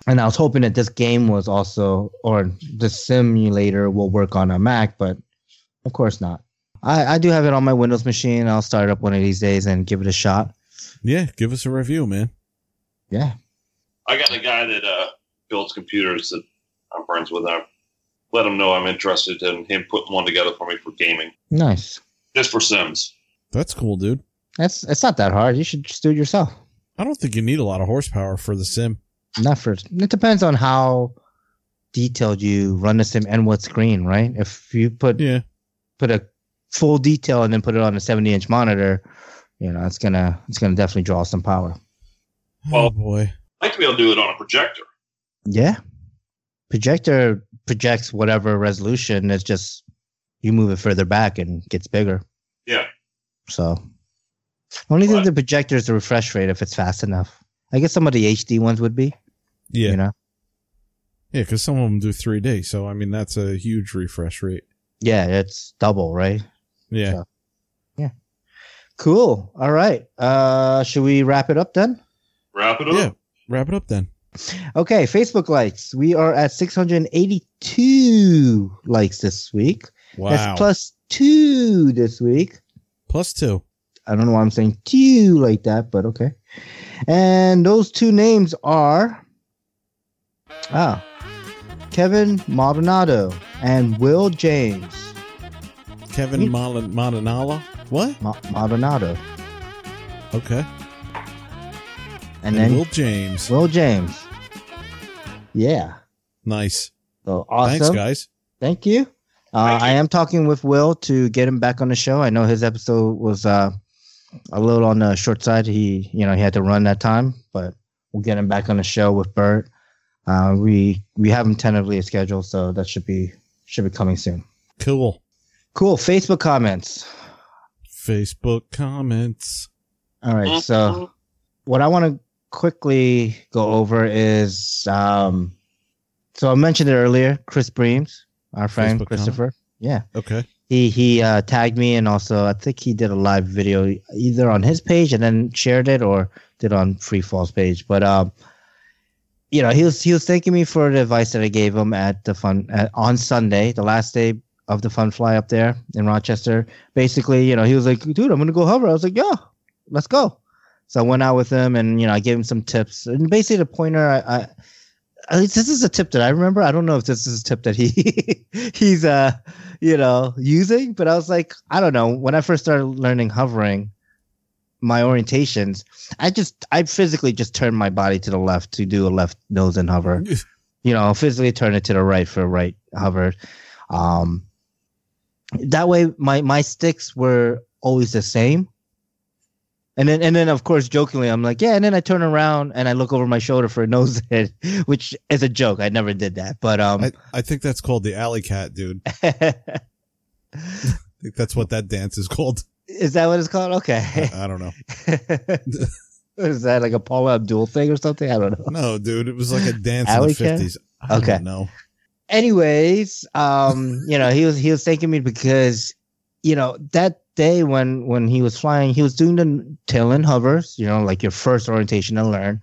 And I was hoping that this game was also, or the simulator will work on a Mac, but of course not. I, I do have it on my Windows machine. I'll start it up one of these days and give it a shot. Yeah. Give us a review, man. Yeah. I got a guy that uh, builds computers that I'm friends with. I let him know I'm interested in him putting one together for me for gaming, Nice. just for Sims. That's cool, dude. That's it's not that hard. You should just do it yourself. I don't think you need a lot of horsepower for the sim. Not for it depends on how detailed you run the sim and what screen, right? If you put Yeah. put a full detail and then put it on a 70 inch monitor, you know, it's gonna it's gonna definitely draw some power. Oh Well- boy. I like to be able to do it on a projector. Yeah. Projector projects whatever resolution. It's just you move it further back and gets bigger. Yeah. So only thing the projector is the refresh rate if it's fast enough. I guess some of the HD ones would be. Yeah. You know. Yeah, because some of them do 3D. So, I mean, that's a huge refresh rate. Yeah, it's double, right? Yeah. So- Cool. All right. Uh should we wrap it up then? Wrap it up. Yeah. Wrap it up then. Okay, Facebook likes. We are at 682 likes this week. Wow. That's plus two this week. Plus two. I don't know why I'm saying two like that, but okay. And those two names are ah Kevin Maldonado and Will James. Kevin Me- Mal- Madanala. What? Ma- Maldonado. Okay. And then Will James. Will, James. James. Yeah. Nice. So awesome. Thanks, guys. Thank you. Uh, Thank you. I am talking with Will to get him back on the show. I know his episode was uh, a little on the short side. He, you know, he had to run that time, but we'll get him back on the show with Bert. Uh, we we have him tentatively scheduled, so that should be should be coming soon. Cool. Cool. Facebook comments. Facebook comments. All right. Mm-hmm. So what I want to quickly go over is um, so I mentioned it earlier. Chris Breams, our friend Facebook Christopher. Yeah. Okay. he he uh, tagged me and also I think he did a live video either on his page and then shared it or did on Free Falls page. But um, you know, he was he was thanking me for the advice that I gave him at the fun at, on Sunday, the last day of the fun fly up there in Rochester. Basically, you know, he was like, "Dude, I'm gonna go hover." I was like, "Yeah, let's go." So I went out with him and you know I gave him some tips and basically the pointer I. I at least this is a tip that I remember. I don't know if this is a tip that he he's uh you know using, but I was like, I don't know. When I first started learning hovering, my orientations, I just I physically just turned my body to the left to do a left nose and hover. you know, physically turn it to the right for a right hover. Um, that way, my my sticks were always the same. And then, and then, of course, jokingly, I'm like, yeah. And then I turn around and I look over my shoulder for a nose hit, which is a joke. I never did that, but um, I, I think that's called the alley cat, dude. I think that's what that dance is called. is that what it's called? Okay. I don't know. is that like a Paula Abdul thing or something? I don't know. No, dude, it was like a dance Alley in the fifties. Okay. don't know. anyways, um, you know, he was he was thanking me because, you know, that day when when he was flying, he was doing the tail end hovers, you know, like your first orientation to learn.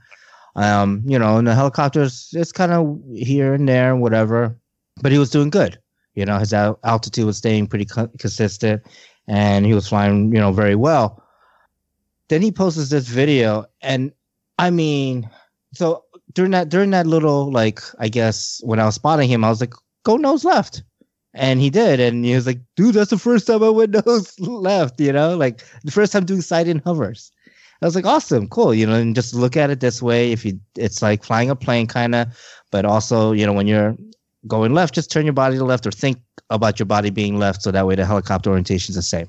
Um, you know, and the helicopters, it's kind of here and there, whatever, but he was doing good. You know, his al- altitude was staying pretty co- consistent, and he was flying, you know, very well. Then he posts this video, and I mean, so during that during that little like I guess when I was spotting him, I was like, go nose left. And he did, and he was like, dude, that's the first time I went nose left, you know, like the first time doing side in hovers. I was like, awesome, cool, you know, and just look at it this way. If you it's like flying a plane kind of, but also, you know, when you're going left, just turn your body to left or think about your body being left so that way the helicopter orientation is the same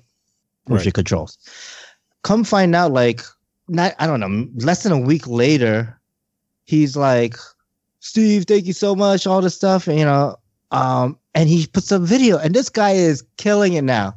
with Right. your controls. Come find out, like, not I don't know, less than a week later, he's like, Steve, thank you so much, all this stuff, and, you know, um, and he puts a video, and this guy is killing it now.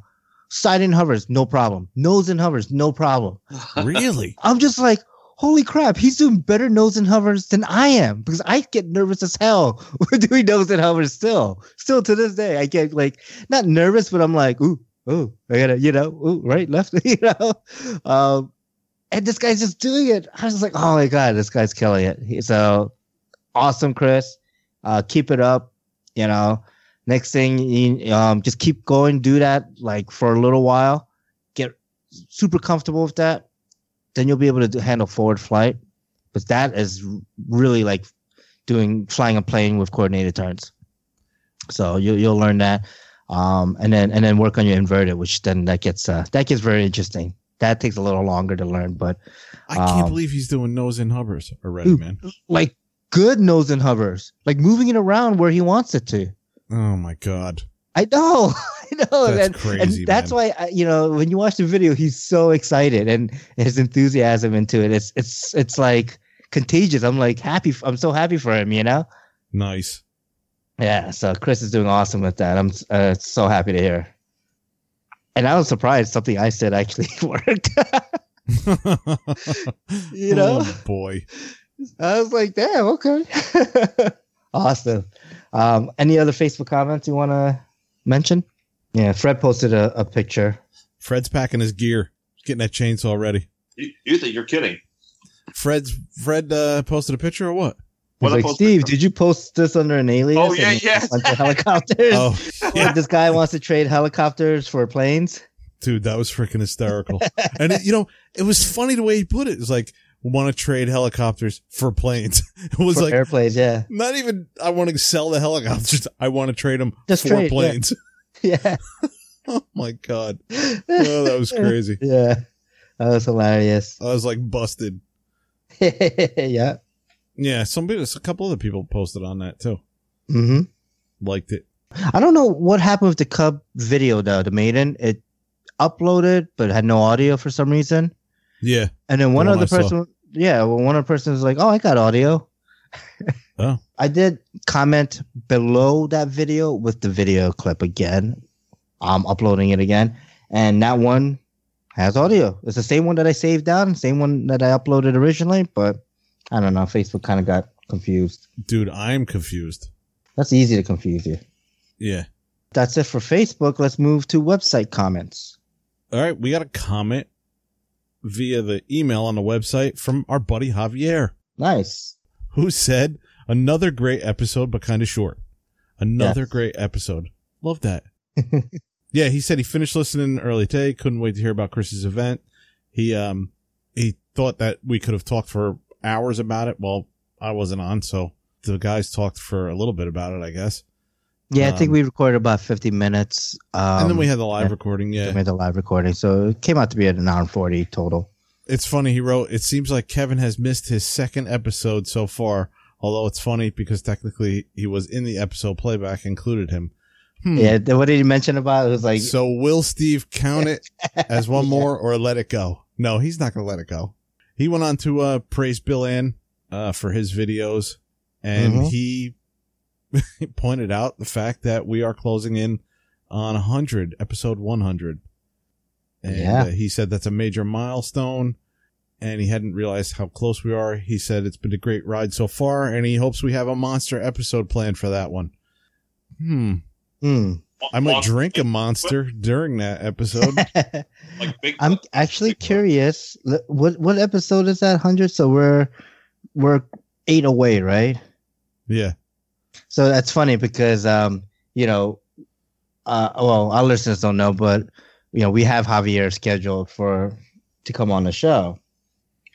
Side in hovers, no problem. Nose in hovers, no problem. Really? I'm just like, holy crap, he's doing better nose and hovers than I am because I get nervous as hell when doing nose and hovers still. Still to this day, I get like not nervous, but I'm like, ooh, ooh, I gotta, you know, ooh, right, left, you know. Um, and this guy's just doing it. I was like, oh my god, this guy's killing it. So awesome, Chris. Uh, keep it up. You know, next thing, you, um, just keep going, do that like for a little while. Get super comfortable with that then you'll be able to do, handle forward flight. But that is really like doing flying a plane with coordinated turns. So you you'll learn that, um, and then and then work on your inverted, which then that gets uh, that gets very interesting. That takes a little longer to learn, but I can't Um, believe he's doing nose and hovers already, man. like good nose and hovers, like moving it around where he wants it to. Oh my god. I know, I know, That's and, crazy, and that's man. why I, you know when you watch the video, he's so excited and his enthusiasm into it. It's it's it's like contagious. I'm like happy. I'm so happy for him. You know. Nice. Yeah. So Chris is doing awesome with that. I'm uh, so happy to hear. And I was surprised something I said actually worked. You know? Oh, boy. I was like, damn, okay. awesome. Um, any other Facebook comments you want to mention? Yeah, Fred posted a, a picture. Fred's packing his gear. He's getting that chainsaw ready. You, you think you're kidding? Fred's Fred uh, posted a picture or what? He's What I like, posted- Steve, did you post this under an alias? Oh, yeah, yeah. a bunch of helicopters. Oh, Like, this guy wants to trade helicopters for planes. dude, that was freaking hysterical. and it, you know, it was funny the way he put it. It was like, want to trade helicopters for planes. It was for like, airplanes, yeah. not even, I want to sell the helicopters. I want to trade them Just for trade, yeah. planes. Yeah. oh my God. Oh, that was crazy. Yeah. That was hilarious. I was like busted. yeah. Yeah. Somebody, a couple other people posted on that too. hmm Liked it. I don't know what happened with the Cub video though. The maiden it uploaded but had no audio for some reason, Yeah. and then one The one other saw. person, yeah, well, one other person was like, "Oh, I got audio." Oh. I did comment below that video with the video clip again. I'm uploading it again, and that one has audio. It's the same one that I saved down, same one that I uploaded originally, but I don't know. Facebook kind of got confused. Dude, I'm confused. That's easy to confuse you. Yeah. That's it for Facebook. Let's move to website comments. All right. We got a comment via the email on the website from our buddy Javier, Nice. who said, another great episode, but kind of short. Another Yes. great episode. Love that. yeah. He said he finished listening early today. Couldn't wait to hear about Chris's event. He, um, he thought that we could have talked for hours about it. Well, I wasn't on. So the guys talked for a little bit about it, I guess. Yeah, I think Um, we recorded about 50 minutes. Um, and then we had the live recording. yeah. we made the live recording. So it came out to be at an hour and 40 total. It's funny. He wrote, it seems like Kevin has missed his second episode so far. Although it's funny because technically he was in the episode playback included him. Hmm. Yeah. What did he mention about? It was like, So will Steve count it as one more or let it go? No, he's not going to let it go. He went on to, uh, praise Bill Ann, uh, for his videos and Mhm. he pointed out the fact that we are closing in on 100, episode 100. And Yeah. uh, he said that's a major milestone and he hadn't realized how close we are. He said it's been a great ride so far and he hopes we have a monster episode planned for that one. Hmm. hmm. I might drink a monster during that episode. Like big. I'm actually curious. L- What what episode is that? 100? So we're we're eight away, right? yeah. So that's funny because um, you know, uh, well, our listeners don't know, but you know, we have Javier scheduled for to come on the show,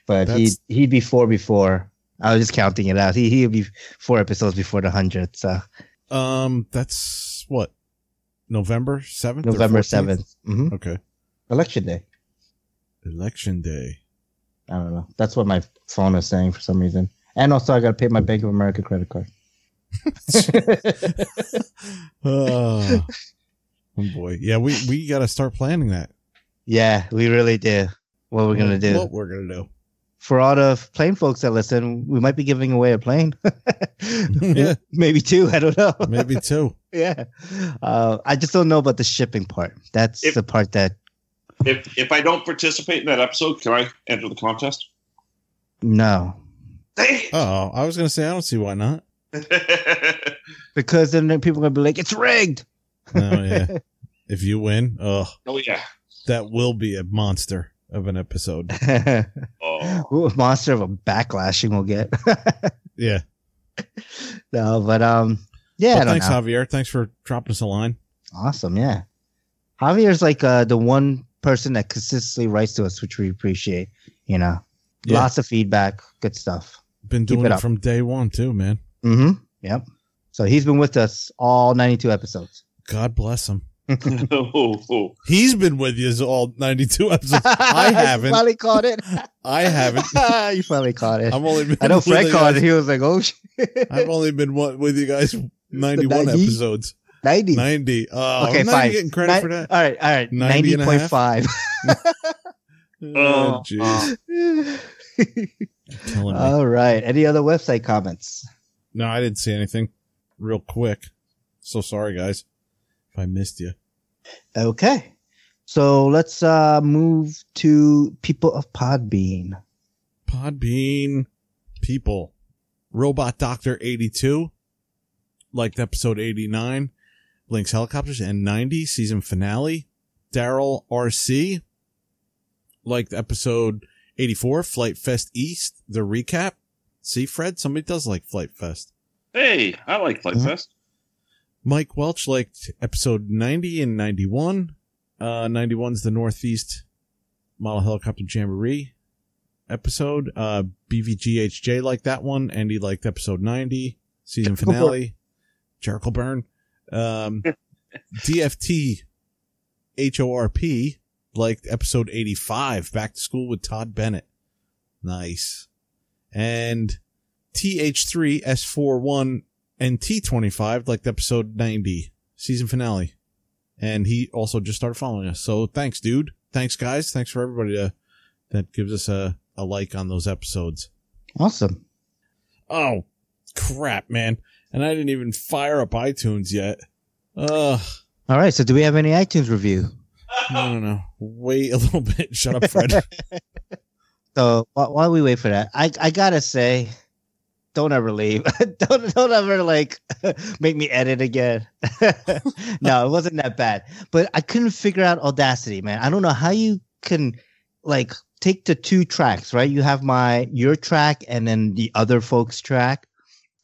but he he'd be four before. I was just counting it out. He he'd be four episodes before the hundredth. So Um, that's what November seventh. November 7th hmm Okay. election day. Election day. I don't know. That's what my phone is saying for some reason. And also, I got to pay my Bank of America credit card. Oh, oh boy. Yeah, we we got to start planning that. yeah, we really do. What we're gonna do What we're gonna do. for all the plane folks that listen, we might be giving away a plane. Yeah. maybe two. I don't know. Maybe two. yeah. Uh, I just don't know about the shipping part. That's If- the part that If if I don't participate in that episode, can I enter the contest? no, Oh, I was gonna say I don't see why not. because then people are gonna be like, it's rigged. No, yeah. if you win, oh, oh yeah. that will be a monster of an episode. Oh. Ooh, monster of a backlashing we'll get. Yeah. no, but um, yeah, I but thanks, know. Javier. Thanks for dropping us a line. Awesome, yeah. Javier's like uh, the one person that consistently writes to us, which we appreciate. You know, Yeah. lots of feedback, good stuff. Been Keep doing it it, from day one too, man. Mm-hmm. Yep. So he's been with us all 92 episodes. God bless him. oh. He's been with you all 92 episodes. I haven't. finally caught it. I haven't. you finally caught it. I've only been I know with Fred caught it. He was like, "Oh shit." I've only been one, with you guys 91 90? episodes. 90. 90. Oh, okay, I'm not fine. getting credit Ni- for that. All right, all right. 90 and a half? 90.5. Oh, jeez. Killing me. All right. Any other website comments? No, I didn't see anything. Real quick. So sorry, guys, if I missed you. Okay. So let's uh move to people of Podbean. Podbean people. Robot Doctor 82 liked episode 89. Lynx Helicopters and 90 season finale. Daryl RC liked episode 84 Flite Fest East, the recap. See, Fred, somebody does like Flite Fest. Hey, I like Flite Mhm. Fest. Mike Welch liked episode 90 and 91. Uh, 91's the Northeast Model Helicopter Jamboree episode. Uh, BVGHJ liked that one. Andy liked episode 90, season finale. Jericho Burn. Um, DFT HORP liked episode 85, Back to School with Todd Bennett. Nice. And TH3S41 and T25 liked episode 90, season finale. And he also just started following us. So thanks, dude. Thanks, guys. Thanks for everybody to, that gives us a, a like on those episodes. Awesome. Oh, crap, man. And I didn't even fire up iTunes yet. Ugh. All right. So do we have any iTunes review? No, no, no. Wait a little bit. Shut up, Fred. So while, we wait for that, I I gotta say, don't ever leave. don't don't ever like make me edit again. no, it wasn't that bad, but I couldn't figure out Audacity, man. I don't know how you can like take the two tracks, right? You have my your track and then the other folks track.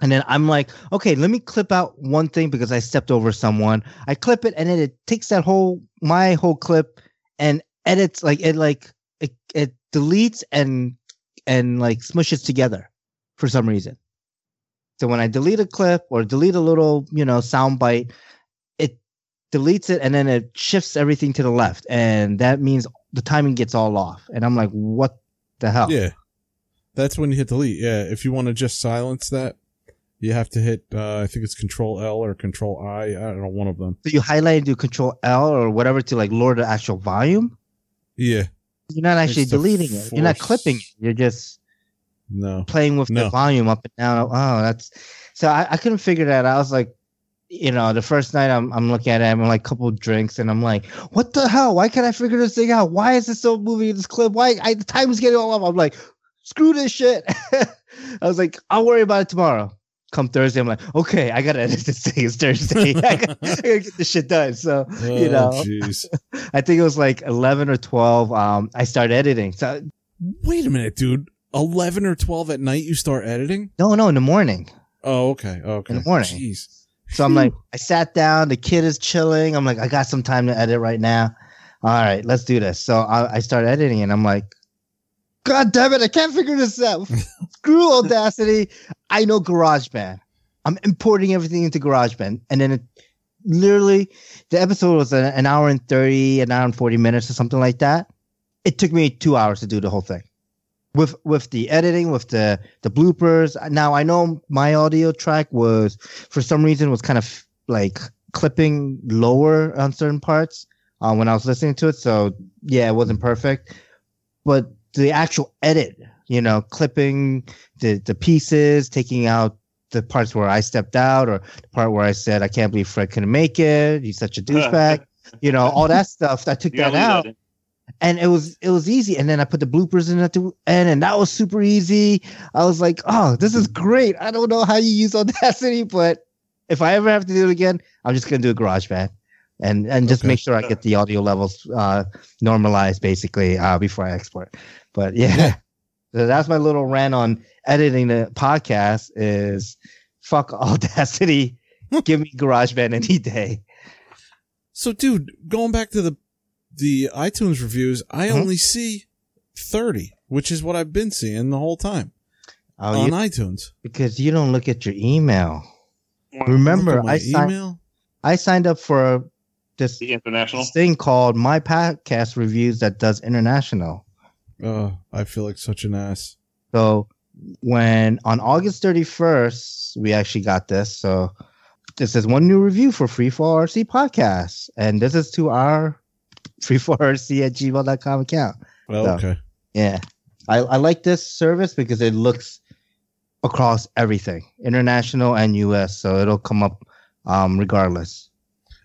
And then I'm like, okay, let me clip out one thing because I stepped over someone. I clip it and then it takes that whole my whole clip and edits like it like it, it deletes and and like smushes together for some reason. So when I delete a clip or delete a little, you know, sound bite, it deletes it and then it shifts everything to the left. And that means the timing gets all off. And I'm like, what the hell? yeah. That's when you hit delete. Yeah. If you want to just silence that, you have to hit, uh, I think it's control L or control I. I don't know, one of them. So you highlight and do control L or whatever to like lower the actual volume. Yeah. You're not actually deleting it. You're not clipping it. You're just No. playing with No. the volume up and down. Oh, oh, that's so I, I couldn't figure that out. I was like, you know, the first night I'm I'm looking at it, I'm like a couple drinks, and I'm like, what the hell? Why can't I figure this thing out? Why is this so moving in this clip? Why I the time is getting all up? I'm like, screw this shit. I was like, I'll worry about it tomorrow. Come Thursday, I'm like, okay, I gotta edit this thing. It's Thursday. I, gotta, I gotta get this shit done. So you Oh, know. I think it was like 11 or 12. Um, I started editing. So Wait a minute, dude. 11 or 12 at night you start editing? no, no, in the morning. Oh, okay. Okay. In the morning. Jeez. So I'm like, I sat down. The kid is chilling. I'm like, I got some time to edit right now. All right, let's do this. So I, I started editing, and I'm like, God damn it, I can't figure this out. Screw Audacity. I know GarageBand. I'm importing everything into GarageBand, and then it literally the episode was an, an hour and thirty, an hour and forty minutes, or something like that. It took me two hours to do the whole thing with with the editing, with the the bloopers. Now I know my audio track was for some reason was kind of like clipping lower on certain parts uh, when I was listening to it. So yeah, it wasn't perfect, but the actual edit, you know, clipping the the pieces, taking out the parts where I stepped out or the part where I said I can't believe Fred couldn't make it. He's such a douchebag. you know, all that stuff. I took You that out that and it was it was easy and then i put the bloopers in at the end and that was super easy i was like oh this is great i don't know how you use audacity but if i ever have to do it again i'm just going to do a garageband and and just Okay. make sure i get the audio levels uh normalized basically uh before i export but yeah, Yeah. so that's my little rant on editing the podcast is fuck audacity give me garageband any day So, dude, going back to the the iTunes reviews, I Mhm. only see 30, which is what I've been seeing the whole time oh, on you, iTunes. because you don't look at your email remember at my i signed email. I signed up for this, The international. this thing called My Podcast Reviews that does international. Oh, I feel like such an ass. So when on August 31st, we actually got this. So this is one new review for Freefall RC podcast. And this is to our freefallrc at gmail.com account. Well, So- okay. Yeah. I, I like this service because it looks across everything, international and US. So it'll come up um, regardless.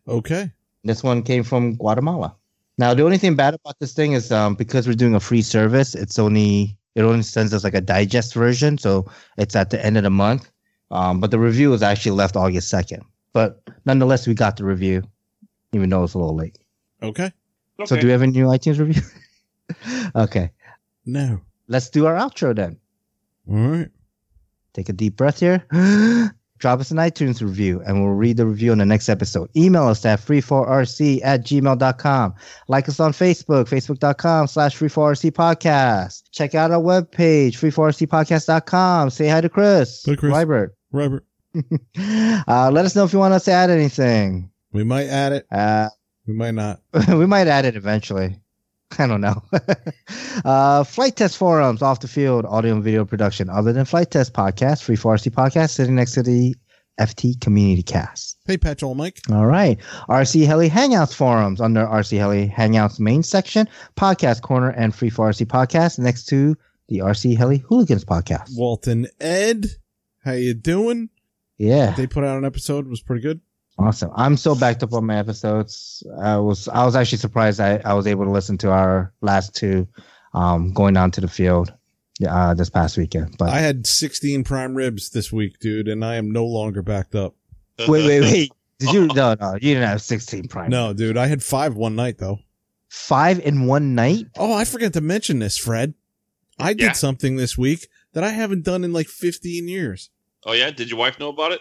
Okay. This one came from Guatemala. Now, the only thing bad about this thing is um, because we're doing a free service, it's only it only sends us like a digest version, so it's at the end of the month. Um, but the review was actually left August second. But nonetheless, we got the review, even though it's a little late. Okay. So, do we have a new iTunes review? okay, No. let's do our outro then. All right. Take a deep breath here. Drop us an iTunes review and we'll read the review in the next episode. Email us at freefallrc at gmail.com. Like us on Facebook, facebook.com slash freefallrc podcast. Check out our webpage, freefallrcpodcast.com. Say hi to Chris. Hi, Chris. Robert. Robert. uh, let us know if you want us to add anything. We might add it. Uh, We might not. we might add it eventually. I don't know. uh, Flite Test forums, off the field, audio and video production. Other than Flite Test podcast, free 4RC podcast, sitting next to the FT community cast. Hey, Patch All Mike. All right. RC Heli Hangouts forums under RC Heli Hangouts main section, podcast corner, and free 4RC podcast next to the RC Heli Hooligans podcast. Walton Ed. How you doing? Yeah. They put out an episode. It was pretty good. Awesome. I'm so backed up on my episodes. I was I was actually surprised I, I was able to listen to our last two um going down to the field uh this past weekend. But I had 16 prime ribs this week, dude, and I am no longer backed up. wait, wait, wait. Did you no no you didn't have 16 prime. No, dude, I had five one night though. Five in one night? Oh, I forgot to mention this, Fred. I did Yeah. something this week that I haven't done in like 15 years. Oh yeah, did your wife know about it?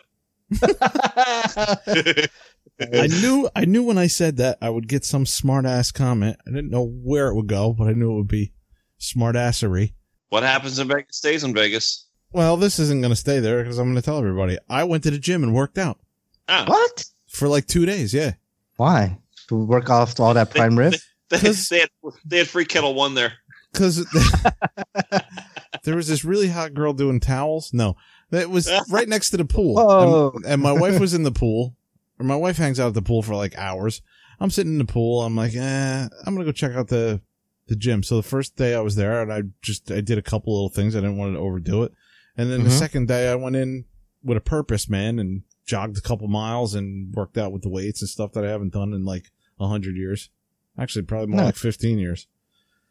I knew I knew when I said that I would get some smart ass comment. I didn't know where it would go, but I knew it would be smart assery. what happens in Vegas stays in Vegas. Well, this isn't going to stay there because I'm going to tell everybody. I went to the gym and worked out Ah, what? for like two days. Yeah. Why? To work off all that prime rib? They, 'Cause- they, had, they had free Ketel One there. Because there was this really hot girl doing towels. No, that was right next to the pool. Whoa. And, and my wife was in the pool. Or my wife hangs out at the pool for like hours. I'm sitting in the pool. I'm like, eh, I'm gonna go check out the the gym. So the first day I was there, and I just I did a couple little things. I didn't want to overdo it. And then the Mhm. second day, I went in with a purpose, man, and jogged a couple miles and worked out with the weights and stuff that I haven't done in like a hundred years. Actually, probably more Nice. like fifteen years.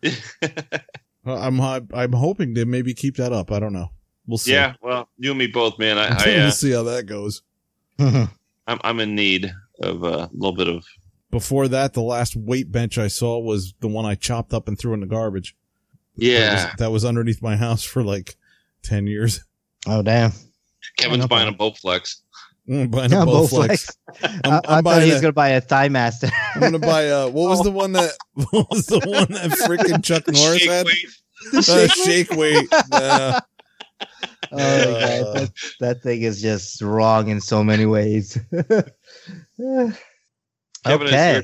I'm I'm hoping to maybe keep that up. I don't know. We'll see. yeah, well, you and me both, man. I, I we'll uh, see how that goes. I'm I'm in need of uh, a little bit of. Before that, the last weight bench I saw was the one I chopped up and threw in the garbage. That Yeah, was, that was underneath my house for like ten years. oh damn. Kevin's buying a Bowflex. I'm buying Yeah, a Bowflex. I'm, I, I'm I thought he was gonna buy a thigh master. I'm gonna buy a what was the one that what was the one that freaking Chuck Norris Shake had? weight. Uh, shake weight. Nah. Oh my god, that, that thing is just wrong in so many ways. Kevin is okay. here.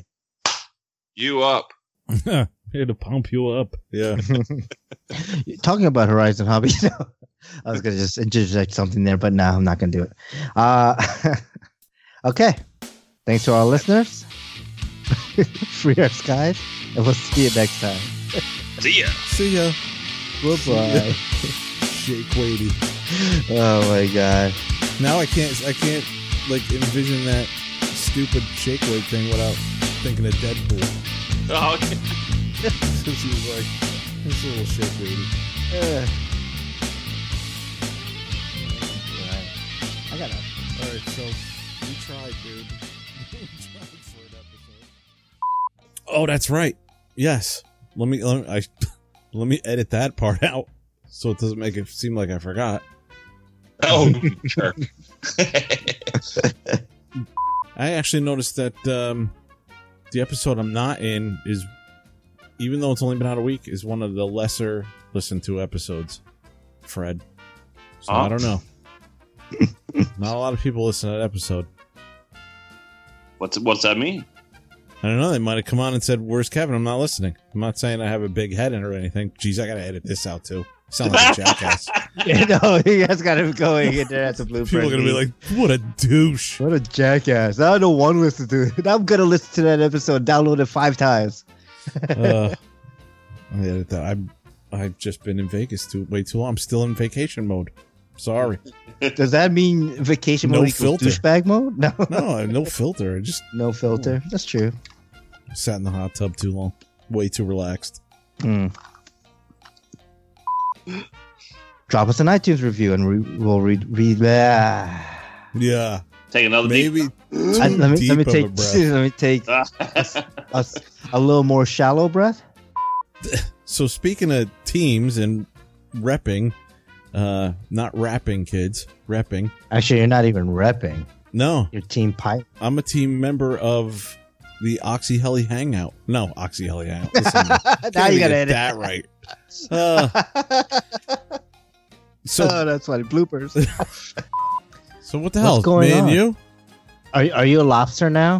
You up? Here to pump you up. Yeah. Talking about Horizon Hobby, you know, I was gonna just interject something there, but no, I'm not gonna do it. Uh, okay. Thanks to our listeners. Free our skies, and we'll see you next time. See ya. See ya. Bye bye. Shake weighty. oh my god. Now I can't I can't like envision that stupid shake weight thing without thinking of Deadpool. Oh, Since he was like this little shake weighty. Uh. I got All right, so we tried, dude. we tried for an episode. Oh, that's right. Yes. Let me let me, I, let me edit that part out so it doesn't make it seem like I forgot. oh, sure. I actually noticed that um, the episode I'm not in is, even though it's only been out a week, is one of the lesser listened to episodes. Fred, so I Oh. don't know. not a lot of people listen to that episode. what's what's that mean? I don't know. They might have come on and said, "Where's Kevin?" I'm not listening. I'm not saying I have a big head in or anything. Geez, I gotta edit this out too. Sound like a jackass. You know, he has got him going in there at the blueprint. People are gonna be like, "What a douche." What a jackass. I don't want to listen to it. I'm going to listen to that episode, download it five times. uh, I edit that. I'm I've just been in Vegas too way too long. I'm still in vacation mode. Sorry. Does that mean vacation No mode equals filter. douchebag mode? No, No, no filter. I just no filter. That's true. sat in the hot tub too long. Way too relaxed. Hmm. Drop us an iTunes review and we will read. read ah. Yeah. Take another deep- Maybe I- let me let me a take let me take a, s- a little more shallow breath. So speaking of teams and repping, uh, not rapping kids, repping. Actually, you're not even repping. No, Your team pipe. I'm a team member of the Oxy Heli Hangout. No, Oxy Heli Hangout. Listen, now you gotta get edit that right. Uh, so, oh, that's funny. Bloopers. so what the what's hell, going me and you? Are are you a lobster now?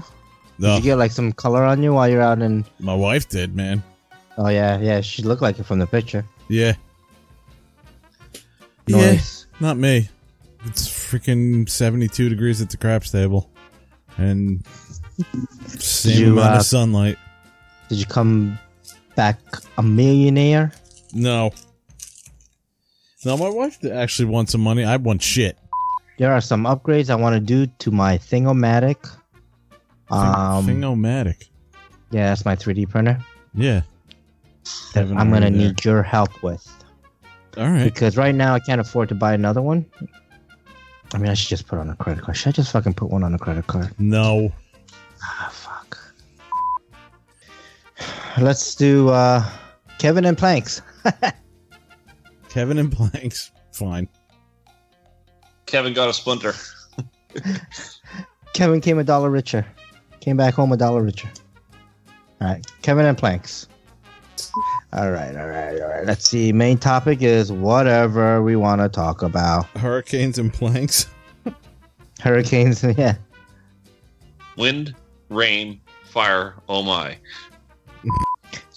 Did No, you get like some color on you while you're out in? my wife did, man. Oh yeah, yeah. She looked like it from the picture. Yeah, yeah, not me. It's freaking 72 degrees at the craps table, and same you, amount uh, of sunlight. Did you come back a millionaire? No. No, my wife actually wants some money. I want shit. There are some upgrades I want to do to my Thingomatic. Um, Thingomatic. yeah, that's my 3D printer. Yeah. That Haven't I'm gonna there. need your help with All right. because right now I can't afford to buy another one. I mean, I should just put on a credit card. Should I just fucking put one on a credit card? No. Ah, fuck. Let's do uh, Kevin and Planks. Kevin and Planks. Fine. Kevin got a splinter. Kevin came a dollar richer. Came back home a dollar richer. All right, Kevin and Planks. All right, all right, all right. Let's see. Main topic is whatever we want to talk about. Hurricanes and Planks. Hurricanes, yeah. Wind, rain, fire. Oh my!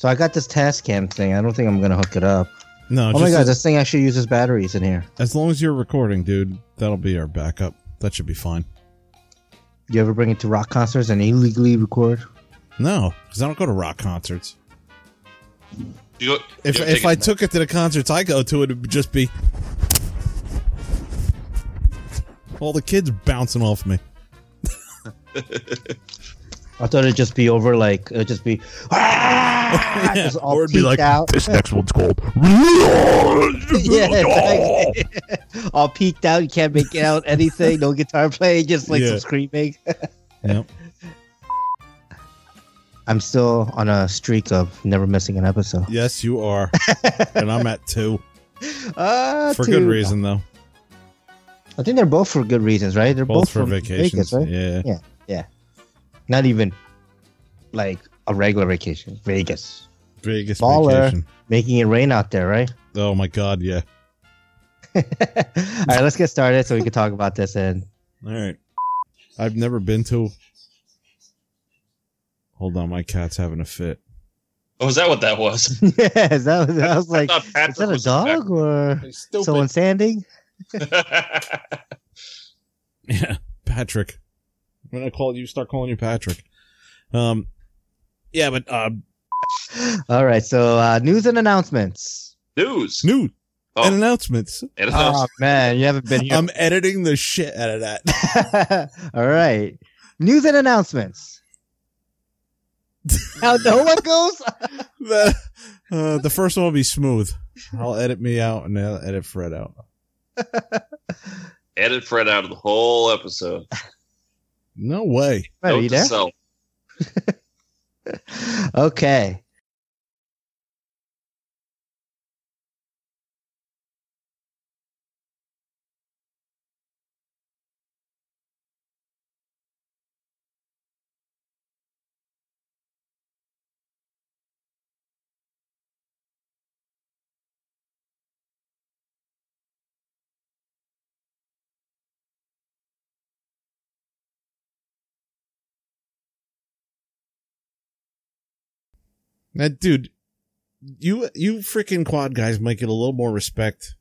So I got this Tascam thing. I don't think I'm gonna hook it up. No, Oh just my god, as, this thing actually uses batteries in here. as long as you're recording, dude, that'll be our backup. That should be fine. You ever bring it to rock concerts and illegally record? No, because I don't go to rock concerts. You go, If you if take I it- took it to the concerts I go to, it would just be all the kids bouncing off me. I thought it'd just be over like it'd just be ah, Yeah, just all or it'd be like, out. This next one's called. yeah, exactly. all peeked out. You can't make out anything. No guitar playing, just like Yeah. some screaming. Yep. I'm still on a streak of never missing an episode. Yes, you are, and I'm at two Uh, for two. good reason though. I think they're both for good reasons, right? They're Both both, for vacations. Vegas, right? Yeah. Yeah. Not even like a regular vacation. Vegas. Vegas Baller. vacation. Making it rain out there, right? Oh my god, yeah. All right, let's get started so we can talk about this. And All right. I've never been to. Hold on, my cat's having a fit. Oh, is that what that was? yes, that was, I was like, I is that a dog or Stupid. someone sanding? Yeah, Patrick. I'm gonna call you. Start calling you Patrick. Um, yeah, but uh, All right, so uh, news and announcements. News. new Oh, and announcements. and it's Oh man, you haven't been here. I'm editing the shit out of that. All right, news and announcements. How no one goes? the, uh, the first one will be smooth. I'll edit me out and I'll edit Fred out. edit Fred out of the whole episode. No way. Are Note you to there? self. Okay. Now, dude, you you freaking quad guys might get a little more respect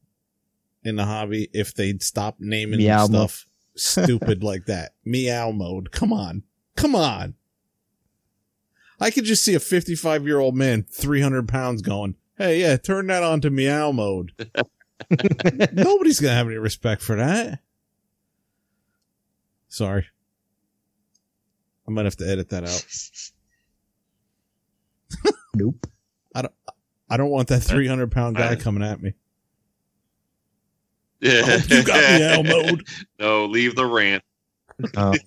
in the hobby if they'd stop naming Meow mo- stuff stupid like that. Meow mode. Come on. Come on. I could just see a 55 year old man, 300 pounds going, Hey, yeah, turn that on to meow mode. Nobody's gonna have any respect for that. Sorry. I might have to edit that out. nope. I don't I don't want that 300 pound guy Right. coming at me. Yeah. I hope you got meow mode. No, leave the rant. Oh.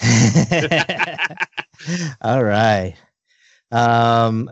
All right. Um,